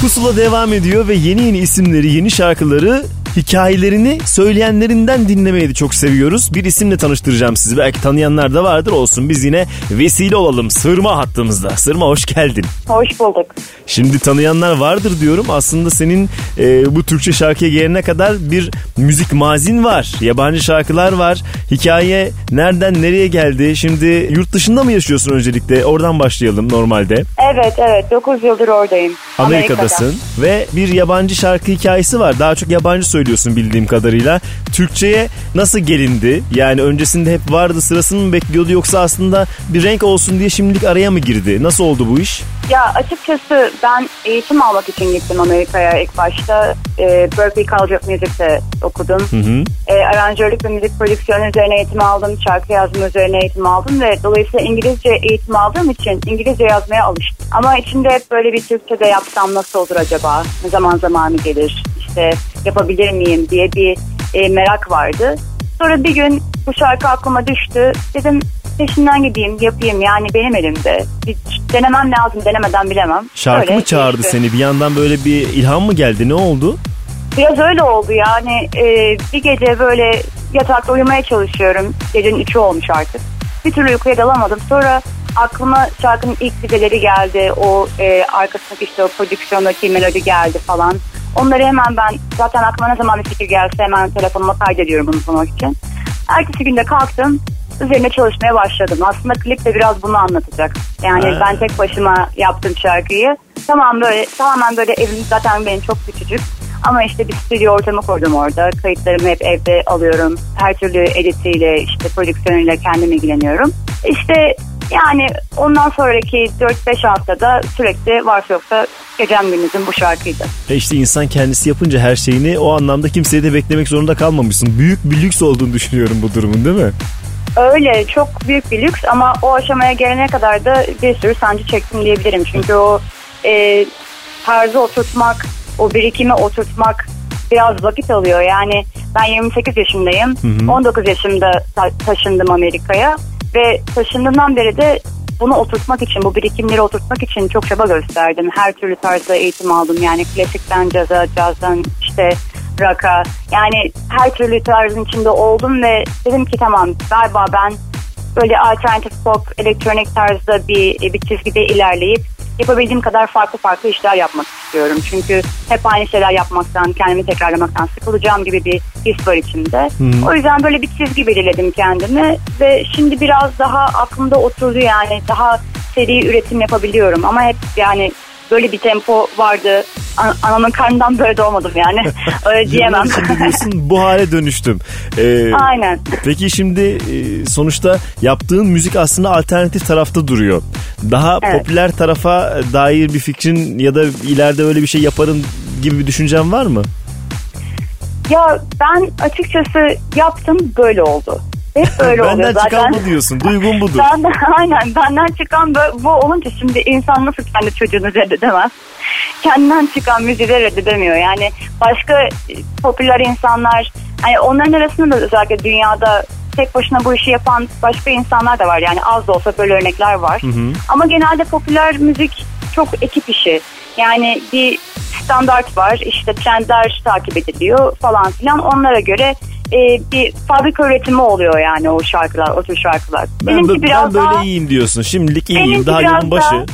Pusula devam ediyor ve yeni yeni isimleri, yeni şarkıları hikayelerini söyleyenlerinden dinlemeyi de çok seviyoruz. Bir isimle tanıştıracağım sizi. Belki tanıyanlar da vardır olsun. Biz yine vesile olalım. Sırma hattımızda. Sırma hoş geldin. Hoş bulduk. Şimdi tanıyanlar vardır diyorum. Aslında senin e, bu Türkçe şarkıya gelene kadar bir müzik mazin var. Yabancı şarkılar var. Hikaye nereden nereye geldi? Şimdi yurt dışında mı yaşıyorsun öncelikle? Oradan başlayalım normalde. Evet evet 9 yıldır oradayım. Amerika'dasın ve bir yabancı şarkı hikayesi var. Daha çok yabancı söylüyorsun bildiğim kadarıyla. Türkçe'ye nasıl gelindi? Yani öncesinde hep vardı sırasını mı bekliyordu yoksa aslında bir renk olsun diye şimdilik araya mı girdi? Nasıl oldu bu iş? Ya açıkçası ben eğitim almak için gittim Amerika'ya ilk başta. Ee, Berkeley College of Music'te okudum. Hı hı. Ee, aranjörlük ve müzik prodüksiyonu üzerine eğitim aldım. Şarkı yazma üzerine eğitim aldım ve dolayısıyla İngilizce eğitim aldığım için İngilizce yazmaya alıştım. Ama içinde hep böyle bir Türkçe de yapsam nasıl olur acaba? Ne zaman zamanı gelir? İşte yapabilir miyim diye bir e, merak vardı. Sonra bir gün bu şarkı aklıma düştü. Dedim peşinden gideyim yapayım yani benim elimde. Bir denemem lazım denemeden bilemem. Şarkı Öyle mı çağırdı geçti. seni? Bir yandan böyle bir ilham mı geldi? Ne oldu? Biraz öyle oldu yani e, bir gece böyle yatakta uyumaya çalışıyorum. Gecenin üçü olmuş artık. Bir türlü uykuya dalamadım. Sonra aklıma şarkının ilk dizeleri geldi. O e, arkasındaki işte o prodüksiyondaki melodi geldi falan. Onları hemen ben zaten aklıma ne zaman bir fikir gelse hemen telefonuma kaydediyorum bunu sunmak için. Ertesi günde kalktım. Üzerine çalışmaya başladım. Aslında klip de biraz bunu anlatacak. Yani Ha. ben tek başıma yaptım şarkıyı. Tamam böyle tamamen böyle evim zaten benim çok küçücük. Ama işte bir stüdyo ortamı kurdum orada. Kayıtlarımı hep evde alıyorum. Her türlü editiyle, işte prodüksiyonuyla kendim ilgileniyorum. İşte Yani ondan sonraki 4-5 haftada sürekli varsa yoksa gecem gündüzüm bu şarkıydı. E işte insan kendisi yapınca her şeyini o anlamda kimseye de beklemek zorunda kalmamışsın. Büyük bir lüks olduğunu düşünüyorum bu durumun değil mi? Öyle çok büyük bir lüks ama o aşamaya gelene kadar da bir sürü sancı çektim diyebilirim. Çünkü o e, tarzı oturtmak, o birikimi oturtmak biraz vakit alıyor. Yani ben 28 yaşındayım. Hı hı. 19 yaşımda ta- taşındım Amerika'ya ve taşındığımdan beri de bunu oturtmak için, bu birikimleri oturtmak için çok çaba gösterdim. Her türlü tarzda eğitim aldım. Yani klasikten caza, cazdan işte rock'a. Yani her türlü tarzın içinde oldum ve dedim ki tamam galiba ben böyle alternatif pop, elektronik tarzda bir, bir çizgide ilerleyip yapabildiğim kadar farklı farklı işler yapmak istiyorum. Çünkü hep aynı şeyler yapmaktan, kendimi tekrarlamaktan sıkılacağım gibi bir his var içimde. Hmm. O yüzden böyle bir çizgi belirledim kendime ve şimdi biraz daha aklımda oturdu yani daha seri üretim yapabiliyorum ama hep yani böyle bir tempo vardı. An- anamın karnından böyle doğmadım yani. Öyle diyemem. İçinde diyorsun bu hale dönüştüm. Ee, Aynen. Peki şimdi e, sonuçta yaptığın müzik aslında alternatif tarafta duruyor. Daha Evet. popüler tarafa dair bir fikrin ya da ileride öyle bir şey yaparım gibi bir düşüncen var mı? Ya ben açıkçası yaptım böyle oldu. Hep böyle oluyor Benden zaten. çıkan bu diyorsun. Duygun budur. Ben, aynen benden çıkan bu, bu olunca şimdi insan nasıl kendi çocuğunu reddedemez? Kendinden çıkan müziği de reddedemiyor. Yani başka e, popüler insanlar hani onların arasında da özellikle dünyada tek başına bu işi yapan başka insanlar da var. Yani az da olsa böyle örnekler var. Ama genelde popüler müzik çok ekip işi. Yani bir standart var işte trendler takip ediliyor falan filan onlara göre e, bir fabrika üretimi oluyor yani o şarkılar o tür şarkılar. Ben, Benimki bö- biraz ben böyle daha iyiyim diyorsun. Şimdilik iyiyim. Daha yolun başı. daha-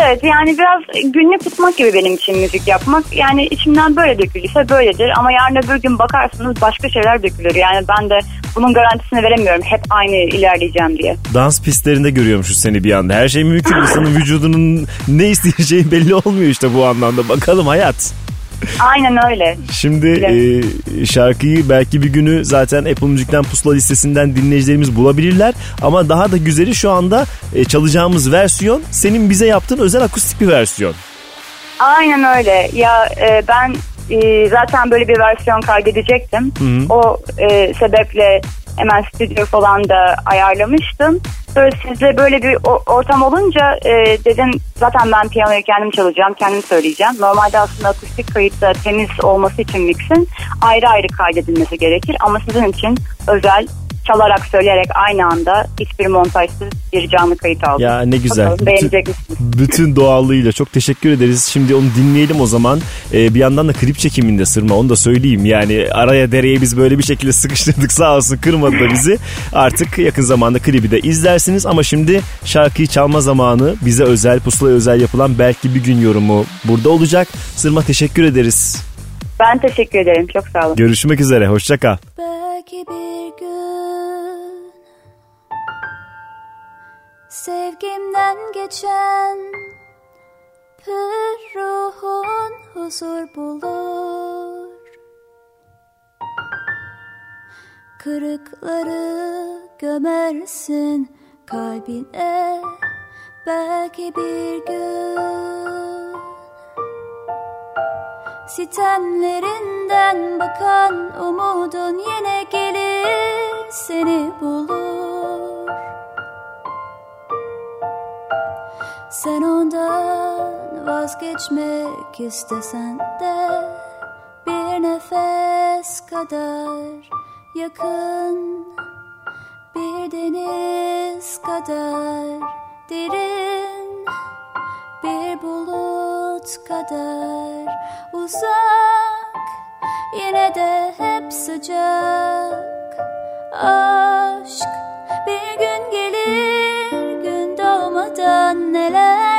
evet yani biraz günlük tutmak gibi benim için müzik yapmak. Yani içimden böyle dökülürse böyledir ama yarın öbür gün bakarsınız başka şeyler dökülür. Yani ben de bunun garantisini veremiyorum hep aynı ilerleyeceğim diye. Dans pistlerinde görüyormuşuz seni bir anda. Her şey mümkün. İnsanın vücudunun ne isteyeceği belli olmuyor işte bu anlamda. Bakalım hayat. Aynen öyle. Şimdi e, şarkıyı belki bir günü zaten Apple Müzik'ten pusula listesinden dinleyicilerimiz bulabilirler. Ama daha da güzeli şu anda e, çalacağımız versiyon senin bize yaptığın özel akustik bir versiyon. Aynen öyle. Ya e, ben e, zaten böyle bir versiyon kaydedecektim. Hı hı. O e, sebeple hemen stüdyo falan da ayarlamıştım. Sonra sizle böyle bir ortam olunca e, dedim zaten ben piyanoyu kendim çalacağım, kendim söyleyeceğim. Normalde aslında akustik kayıtta temiz olması için mixin ayrı ayrı kaydedilmesi gerekir. Ama sizin için özel çalarak söyleyerek aynı anda hiçbir montajsız bir canlı kayıt aldım. Ya ne güzel. Bakalım beğenecek misiniz? Bütün doğallığıyla çok teşekkür ederiz. Şimdi onu dinleyelim o zaman. Ee, bir yandan da klip çekiminde sırma onu da söyleyeyim. Yani araya dereye biz böyle bir şekilde sıkıştırdık sağ olsun kırmadı da bizi. Artık yakın zamanda klibi de izlersiniz ama şimdi şarkıyı çalma zamanı bize özel pusulaya özel yapılan belki bir gün yorumu burada olacak. Sırma teşekkür ederiz. Ben teşekkür ederim. Çok sağ olun. Görüşmek üzere. Hoşça kal. Belki bir gün Sevgimden geçen Pür ruhun huzur bulur Kırıkları gömersin kalbine Belki bir gün Sitemlerinden bakan umudun yine gelir seni bulur. Sen ondan vazgeçmek istesen de Bir nefes kadar yakın Bir deniz kadar derin Bir bulut kadar uzak Yine de hep sıcak. Aşk bir gün gelir Gün doğmadan neler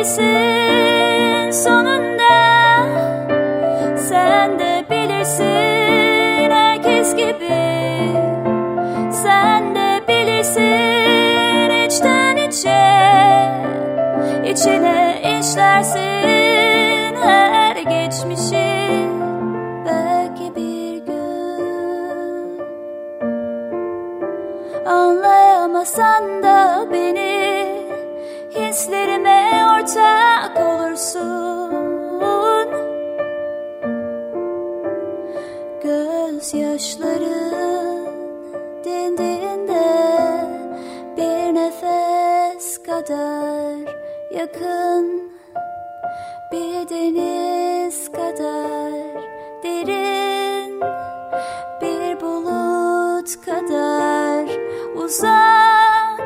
bilirsin sonunda. Sen de bilirsin herkes gibi. Sen de bilirsin içten içe. İçine işlersin her geçmişi. Belki bir gün Anlayamasan da beni ortak olursun. Gözyaşların dindiğinde bir nefes kadar yakın. Bir deniz kadar derin. Bir bulut kadar uzak.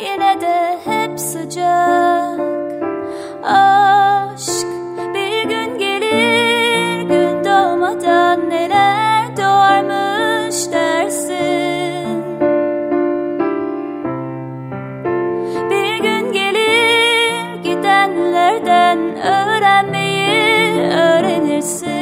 Yine de hep sıcak aşk bir gün gelir gün doğmadan neler doğarmış dersin? Bir gün gelir gidenlerden öğrenmeyi öğrenirsin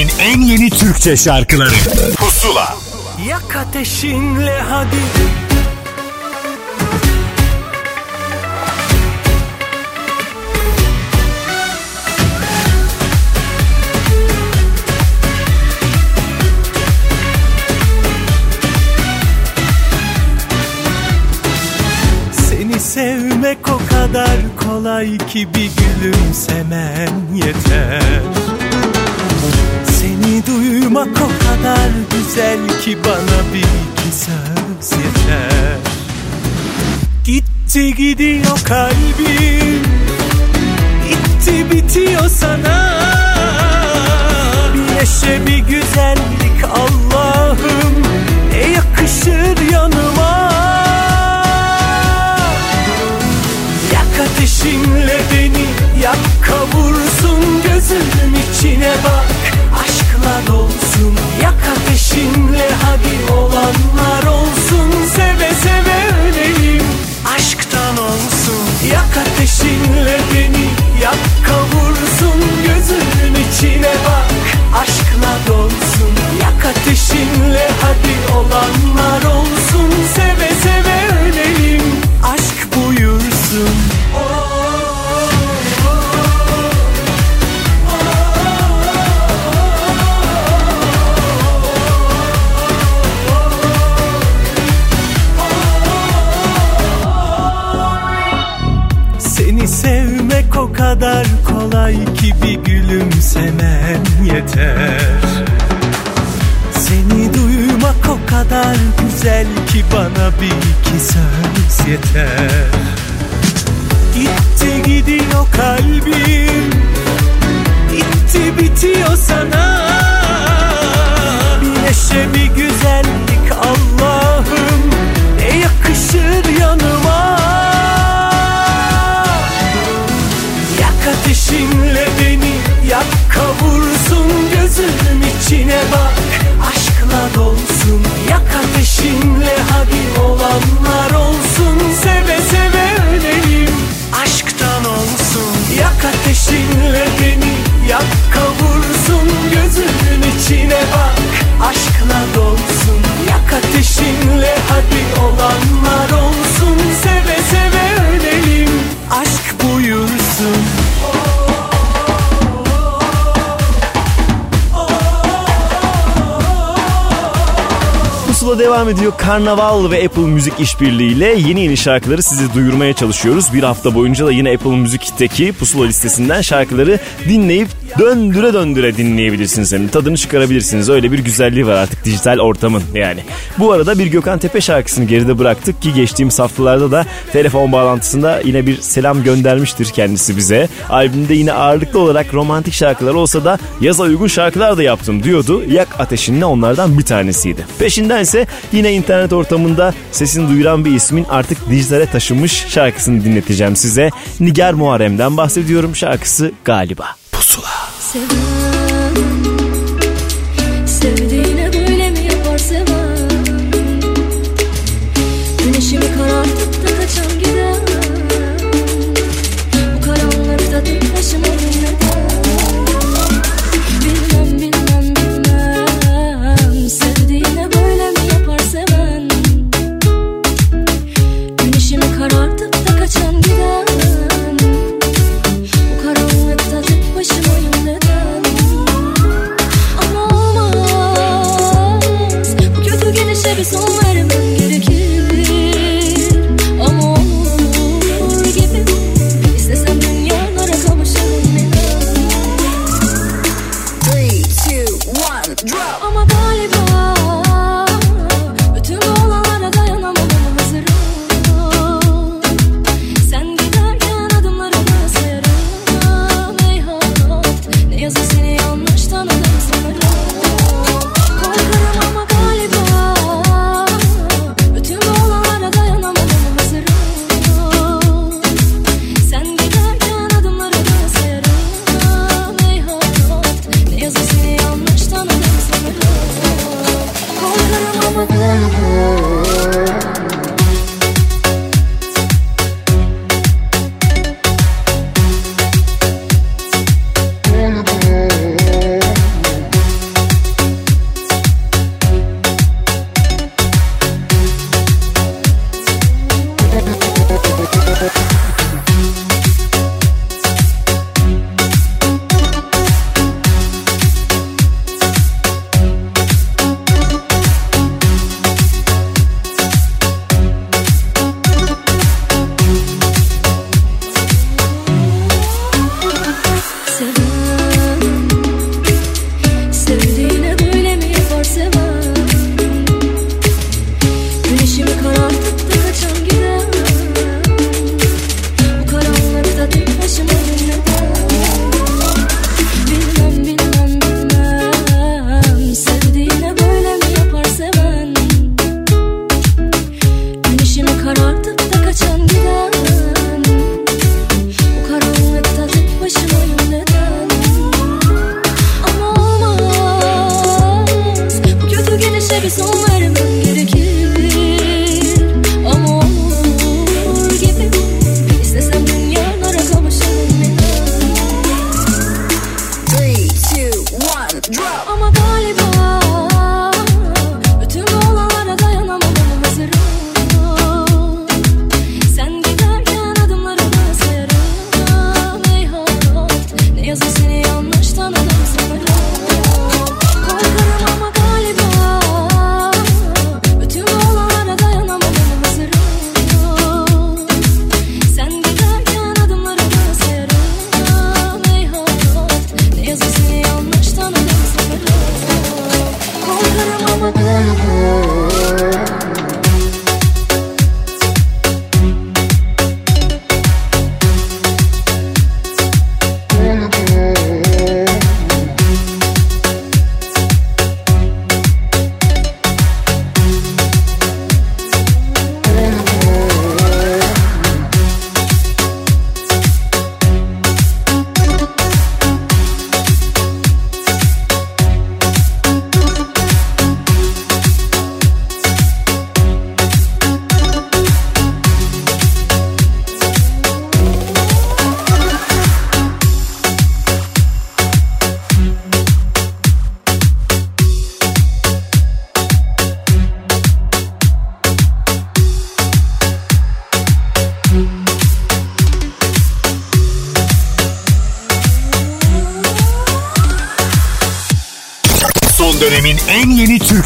dönemin en yeni Türkçe şarkıları. Pusula. Yak ateşinle hadi. Seni sevmek o kadar kolay ki bir gülümsemen yeter Seni duymak o kadar güzel ki bana bir iki söz yeter. Gitti gidiyor kalbim Gitti bitiyor sana. Bir neşe bir güzellik Allah'ım Ne yakışır yanıma. Yak ateşinle beni yak kavursun Gözümün içine bak kadar güzel ki bana bir iki söz yeter. Gitti gidiyor kalbim Gitti bitiyor sana. Bir neşe bir güzellik Allah'ım Ne yakışır yanıma. Yak ateşinle beni yak kavursun Gözümün içine bak. Aşkla Yak ateşinle hadi olanlar olsun Seve seve ölelim aşktan olsun Yak ateşinle beni yak kavursun Gözümün içine bak. Aşkla dolsun Yak ateşinle hadi olanlar olsun devam ediyor. Karnaval ve Apple Müzik işbirliğiyle yeni yeni şarkıları sizi duyurmaya çalışıyoruz. Bir hafta boyunca da yine Apple Müzik'teki pusula listesinden şarkıları dinleyip döndüre döndüre dinleyebilirsiniz. Hem tadını çıkarabilirsiniz. Öyle bir güzelliği var artık dijital ortamın yani. Bu arada bir Gökhan Tepe şarkısını geride bıraktık ki geçtiğimiz haftalarda da telefon bağlantısında yine bir selam göndermiştir kendisi bize. Albümde yine ağırlıklı olarak romantik şarkılar olsa da yaza uygun şarkılar da yaptım diyordu. Yak Ateşinle onlardan bir tanesiydi. Peşinden ise yine internet ortamında sesini duyuran bir ismin artık dijitale taşınmış şarkısını dinleteceğim size. Nigar Muharrem'den bahsediyorum şarkısı galiba. Pusula. sevdim son vermem gerekir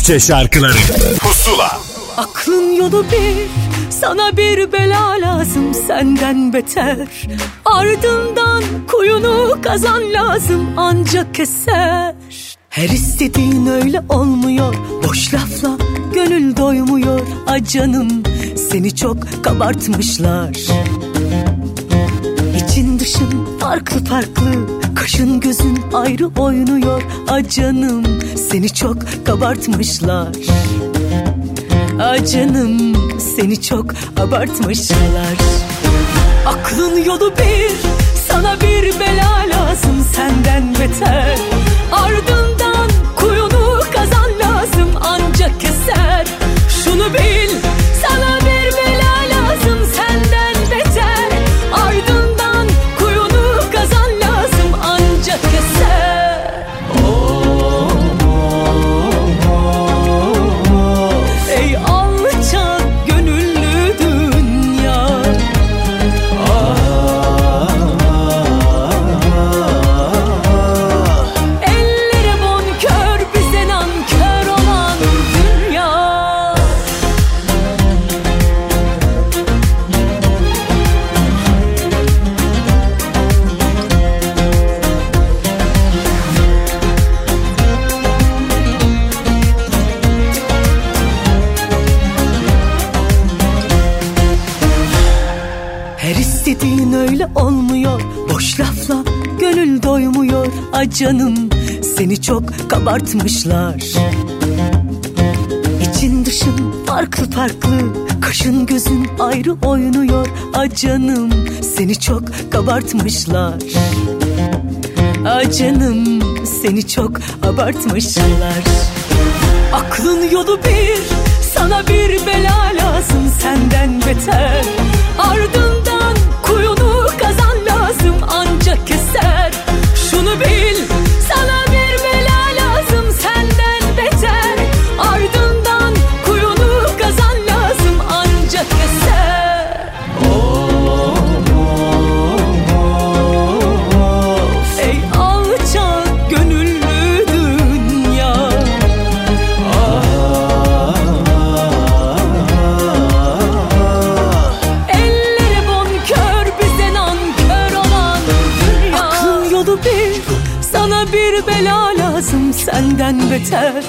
Türkçe şarkıları. Pusula. Aklın yolu bir Sana bir bela lazım senden beter. Ardından kuyunu kazan lazım ancak keser. Her istediğin öyle olmuyor Boş lafla gönül doymuyor Acanım. Seni çok kabartmışlar. İçin dışın farklı farklı Kaşın gözün ayrı oynuyor Acanım seni çok kabartmışlar. Acanım seni çok abartmışlar. Aklın yolu bir Sana bir bela lazım senden beter. Ardından doymuyor Acanım seni çok kabartmışlar. İçin dışın farklı farklı. Kaşın gözün ayrı oynuyor. Acanım seni çok kabartmışlar. Acanım seni çok abartmışlar. Aklın yolu bir Sana bir bela lazım. Senden beter. Ardından kuyunu kazan lazım. Ancak keser. Şunu bil senden beter.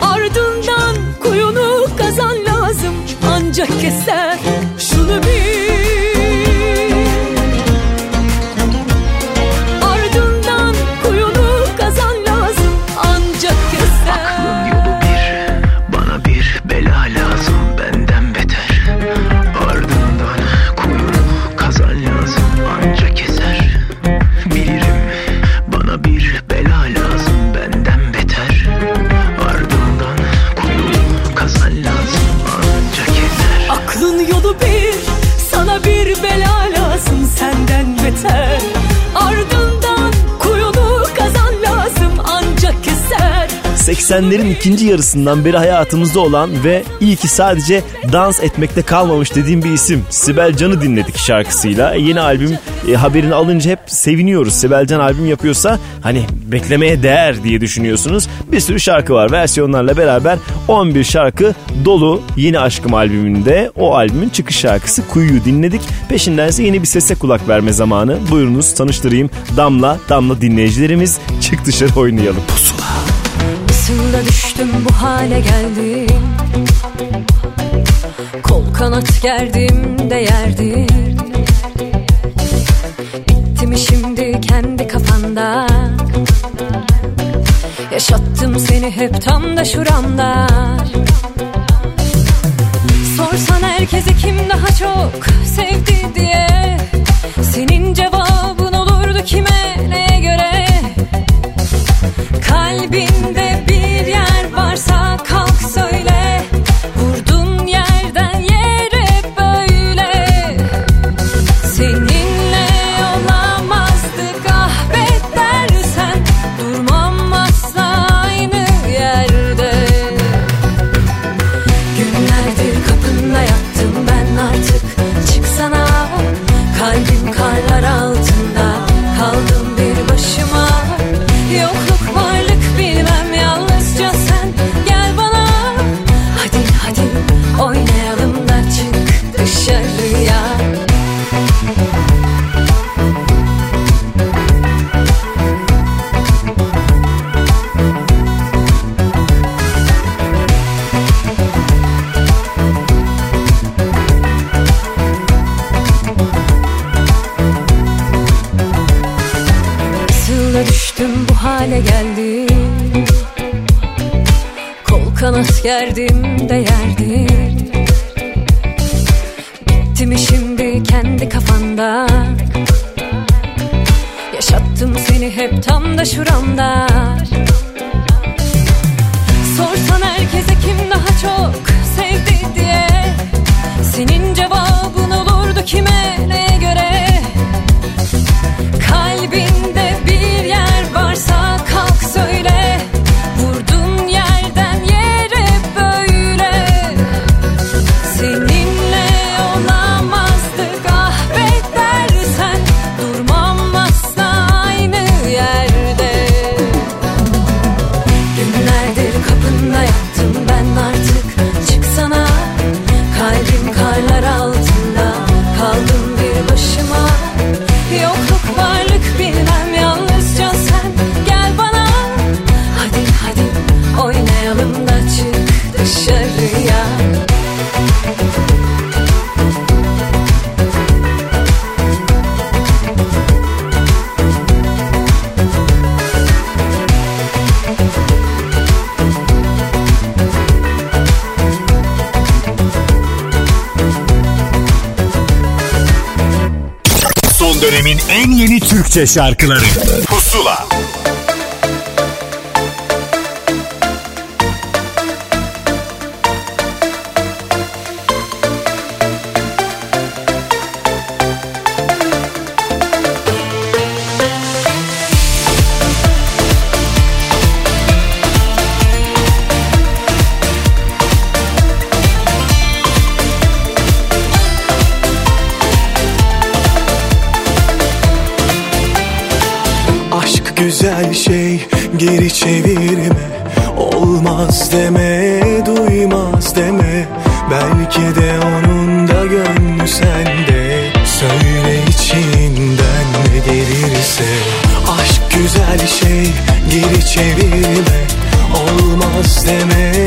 Ardından kuyunu kazan lazım ancak keser 80'lerin ikinci yarısından beri hayatımızda olan ve iyi ki sadece dans etmekte kalmamış dediğim bir isim. Sibel Can'ı dinledik şarkısıyla. Yeni albüm e, haberini alınca hep seviniyoruz. Sibel Can albüm yapıyorsa hani beklemeye değer diye düşünüyorsunuz. Bir sürü şarkı var. Versiyonlarla beraber 11 şarkı dolu Yeni Aşkım albümünde. O albümün çıkış şarkısı Kuyu'yu dinledik. Peşinden ise yeni bir sese kulak verme zamanı. Buyurunuz tanıştırayım. Damla, Damla dinleyicilerimiz çık dışarı oynayalım. Pusula. Nasıl da düştüm bu hale geldim. Kol kanat gerdim de yerdim. Bitti mi şimdi kendi kafanda Yaşattım seni hep tam da şuramda. Sorsan herkese kim daha çok sevdi diye. Senin cevabın olurdu kime neye göre. Kalbinde bir varsa kalk söyle yerde dünya Son dönemin en yeni Türkçe şarkıları. Pusula. şey geri çevirme. Olmaz deme, duymaz deme. Belki de onun da gönlü sende. Söyle içinden ne gelirse. Aşk güzel şey geri çevirme. Olmaz deme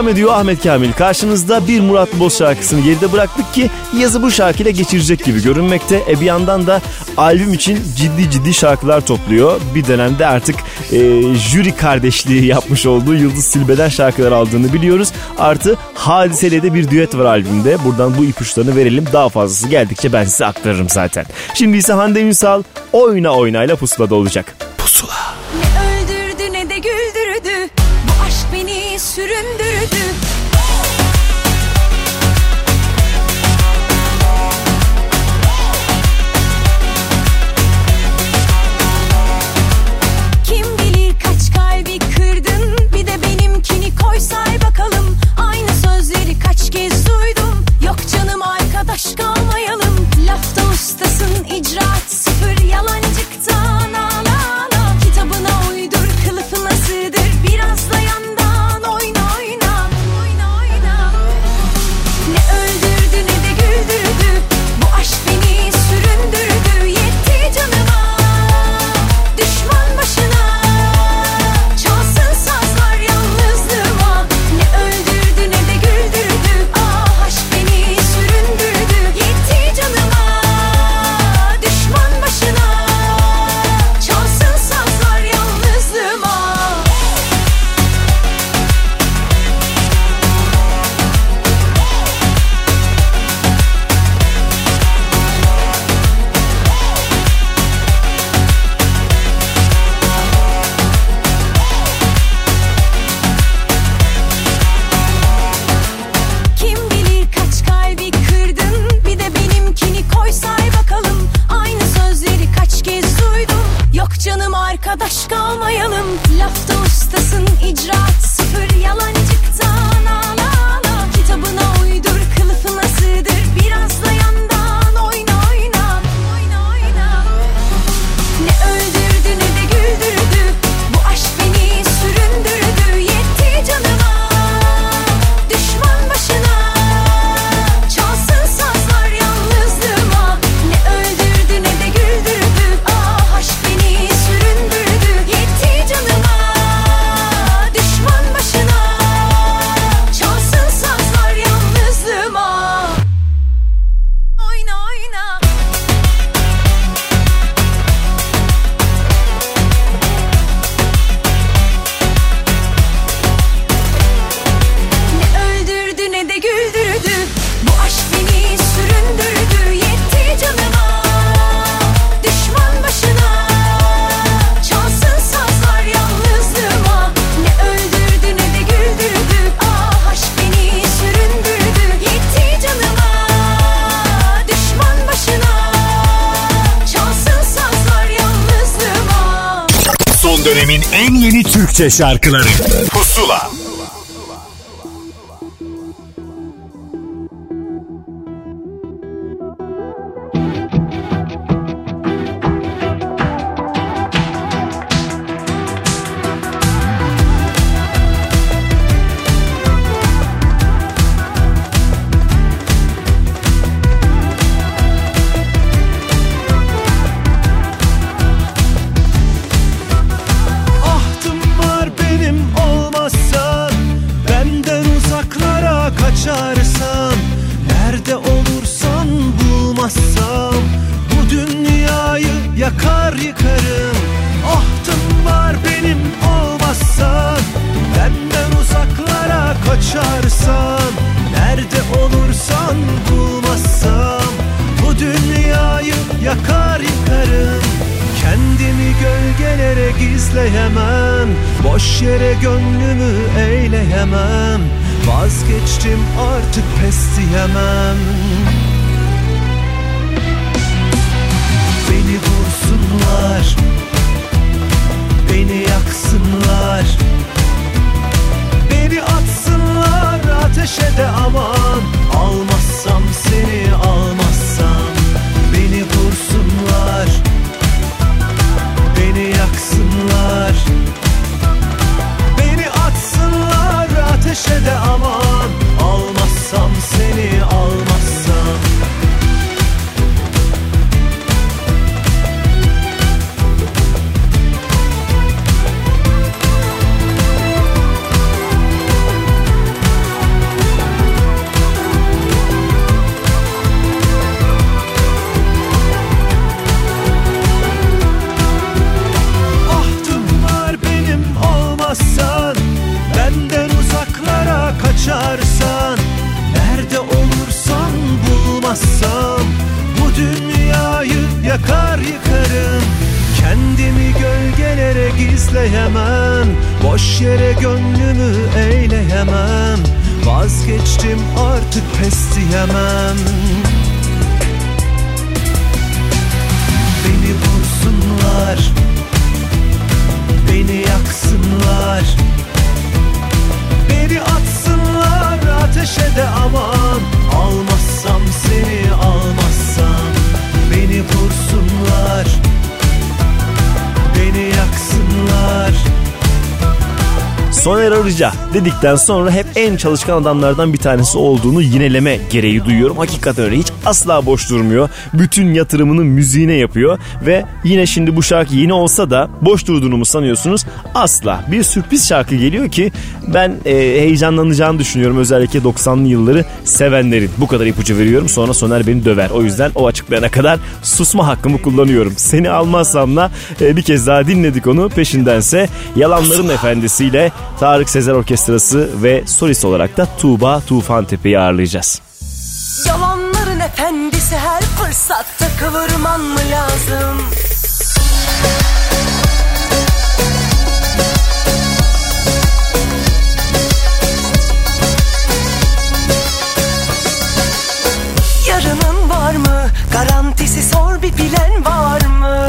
devam ediyor Ahmet Kamil. Karşınızda bir Murat Boz şarkısını geride bıraktık ki yazı bu şarkıyla geçirecek gibi görünmekte. E bir yandan da albüm için ciddi ciddi şarkılar topluyor. Bir dönemde artık e, jüri kardeşliği yapmış olduğu Yıldız Silbe'den şarkılar aldığını biliyoruz. Artı Hadise'yle de bir düet var albümde. Buradan bu ipuçlarını verelim. Daha fazlası geldikçe ben size aktarırım zaten. Şimdi ise Hande Ünsal Oyna Oyna'yla pusulada olacak. Pusula. süründürdü. Kim bilir kaç kalbi kırdın? Bir de benimkini koy say bakalım. Aynı sözleri kaç kez duydum. Yok canım arkadaş kalmayalım. Lafta ustasın icraat sıfır yalan Türkçe şarkıları dedikten sonra hep en çalışkan adamlardan bir tanesi olduğunu yineleme gereği duyuyorum. Hakikaten öyle hiç asla boş durmuyor. Bütün yatırımını müziğine yapıyor ve yine şimdi bu şarkı yeni olsa da boş durduğunu mu sanıyorsunuz? Asla. Bir sürpriz şarkı geliyor ki ben e, heyecanlanacağını düşünüyorum özellikle 90'lı yılları sevenlerin. Bu kadar ipucu veriyorum sonra Soner beni döver. O yüzden o açıklayana kadar susma hakkımı kullanıyorum. Seni almazsamla e, bir kez daha dinledik onu. Peşindense Yalanların Efendisi'yle Tarık Sezer Orkestrası ve solist olarak da Tuğba Tufan Tepe'yi ağırlayacağız. Yalanların efendisi her fırsatta kıvırman mı lazım? Bir bilen var mı?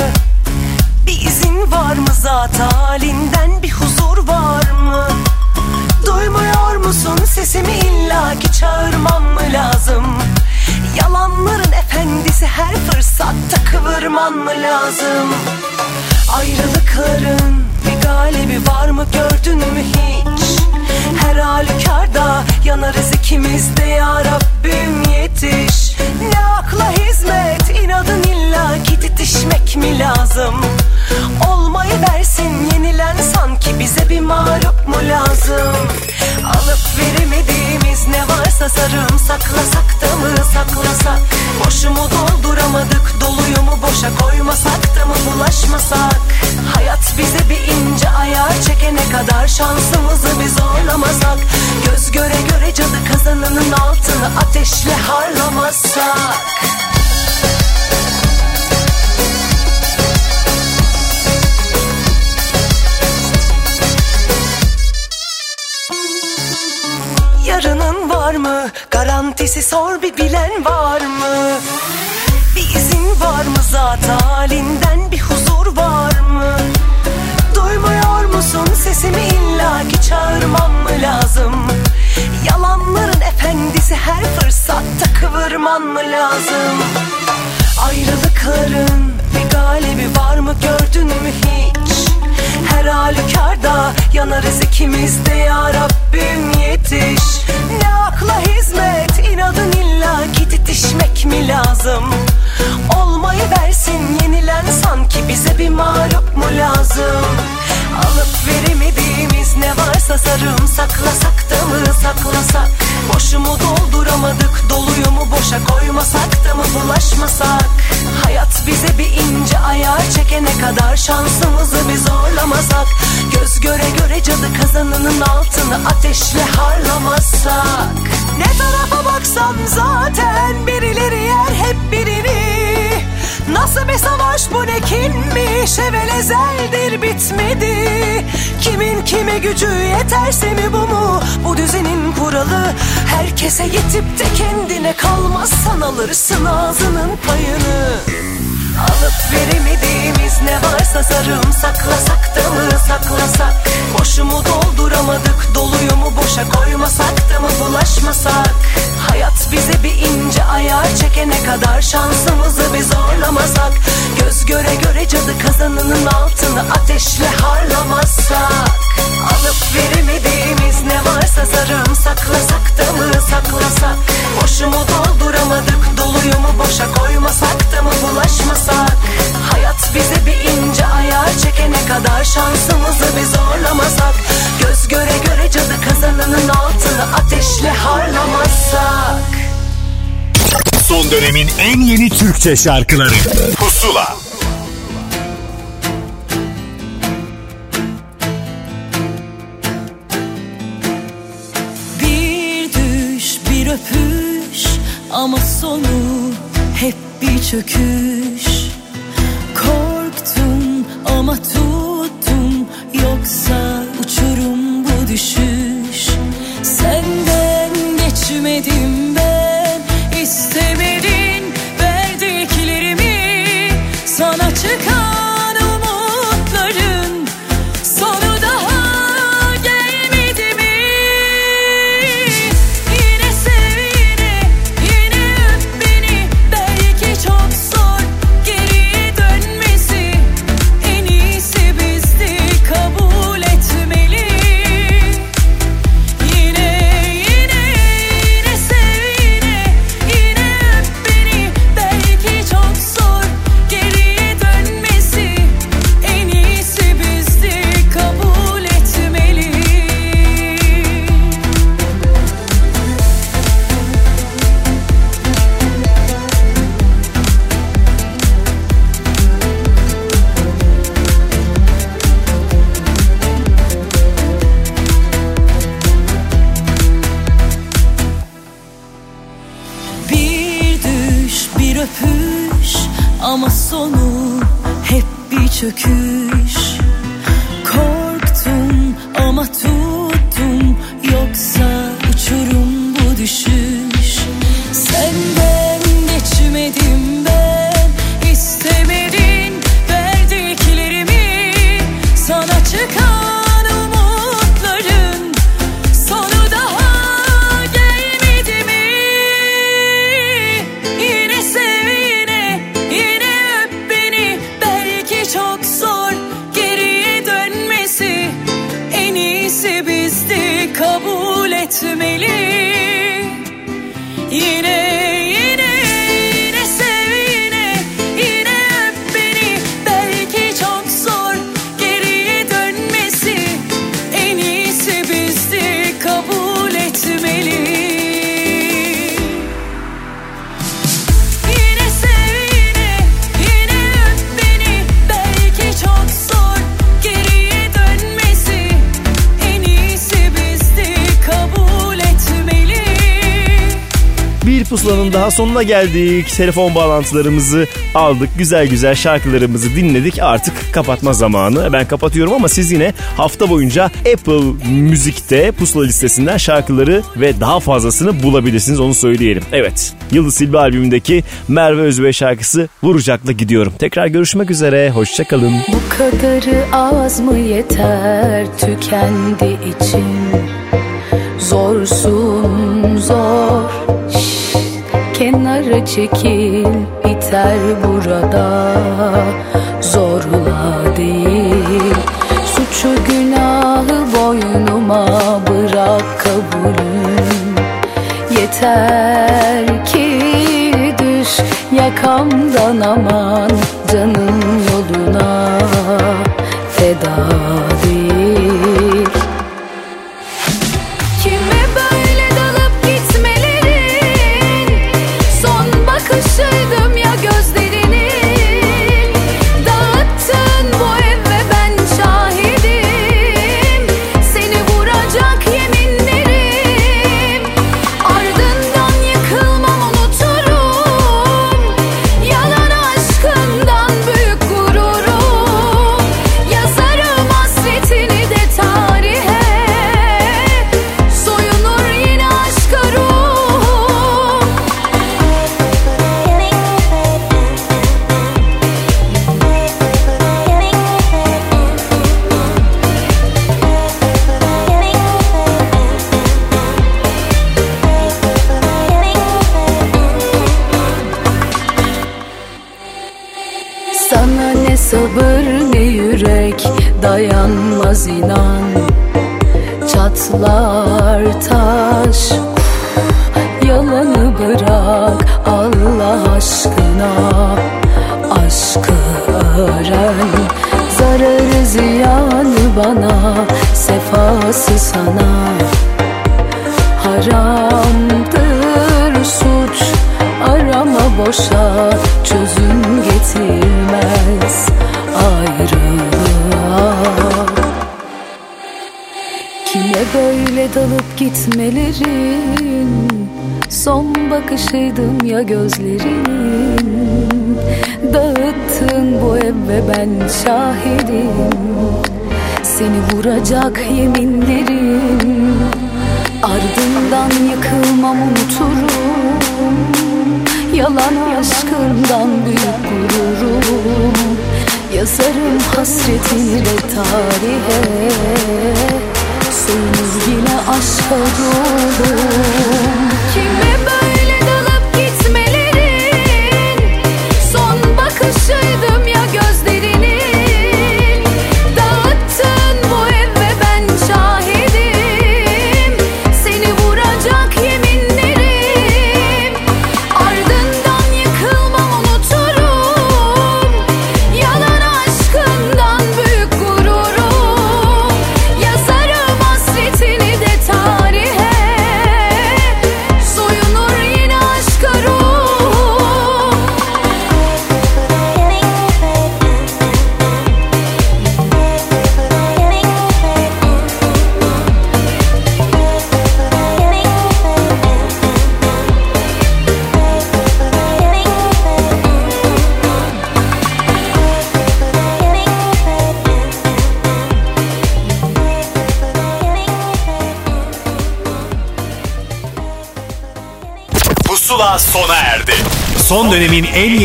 Bir izin var mı zat halinden bir huzur var mı? Duymuyor musun sesimi illaki çağırmam mı lazım? Yalanların efendisi her fırsatta kıvırman mı lazım? Ayrılıkların bir galibi var mı gördün mü hiç? Her halükarda yanarız ikimiz de ya Rabbim yetiş Ne akla hizmet inadın illa ki titişmek mi lazım? Olmayı versin yenilen sanki bize bir mağlup mu lazım? Alıp veremediğimiz ne varsa sarım saklasak da mı saklasak? Boşu mu dolduramadık doluyu mu boşa koymasak da mı bulaşmasak? Hayat bize bir ince ayar çekene kadar şansımızı biz zorlamasak Göz göre göre cadı kazanının altını ateşle harlamazsak Yarının var mı? Garantisi sor bir bilen var mı? Bir izin var mı zat halinden bir huzur var mı? Duymuyor musun sesimi illaki çağırmam mı lazım Yalanların efendisi her fırsatta kıvırman mı lazım Ayrılıkların bir galibi var mı gördün mü hiç Her halükarda yanarız ikimiz de ya Rabbim yetiş. Ne akla hizmet inadın illa ki titişmek mi lazım? Olmayı versin yenilen sanki bize bir mağlup mu lazım Alıp veremediğimiz ne varsa sarım Saklasak da mı saklasak Boşu mu dolduramadık doluyu mu boşa koymasak da mı bulaşmasak? Hayat bize bir ince ayar çekene kadar şansımızı bir zorlamasak? Göz göre göre cadı kazanının altını ateşle harlamasak? Ne tarafa baksam zaten birileri yer hep birini Nasıl bir savaş bu ne kinmiş Evvel ezeldir bitmedi. Kimin kime gücü yeterse mi bu mu? Bu düzenin kuralı Herkese yetip de kendine kalmazsan alırsın ağzının payını Alıp veremediğimiz ne varsa sarım Saklasak da mı saklasak? Boşu mu dolduramadık doluyu mu boşa koymasak da mı bulaşmasak? Hayat bize bir ince ayar çekene kadar şansımızı bir zorlamasak? Göz göre göre cadı kazanının altını ateşle harlamasak Alıp veremediğimiz ne varsa sarım Saklasak da mı saklasak? Boşu mu dolduramadık doluyu mu boşa koymasak da mı bulaşmasak Hayat bize bir ince ayar çekene kadar şansımızı bir zorlamasak. Göz göre göre cadı kazanının altını ateşle harlamasak Son dönemin en yeni Türkçe şarkıları. Pusula. Bir düş bir öpüş ama sonu hep bir çöküş ama tuttum yoksa uçurum bu düşüş. Senden geçmedim sonuna geldik. Telefon bağlantılarımızı aldık. Güzel güzel şarkılarımızı dinledik. Artık kapatma zamanı. Ben kapatıyorum ama siz yine hafta boyunca Apple Müzik'te pusula listesinden şarkıları ve daha fazlasını bulabilirsiniz. Onu söyleyelim. Evet. Yıldız Silbe albümündeki Merve Özbey şarkısı Vuracak'la gidiyorum. Tekrar görüşmek üzere. Hoşçakalın. Bu kadarı az mı yeter tükendi içim Zorsun zor Kenara çekil biter burada. Zorla değil. Suçu günahı boynuma bırak kabulüm. Yeter ki düş yakamdan aman canım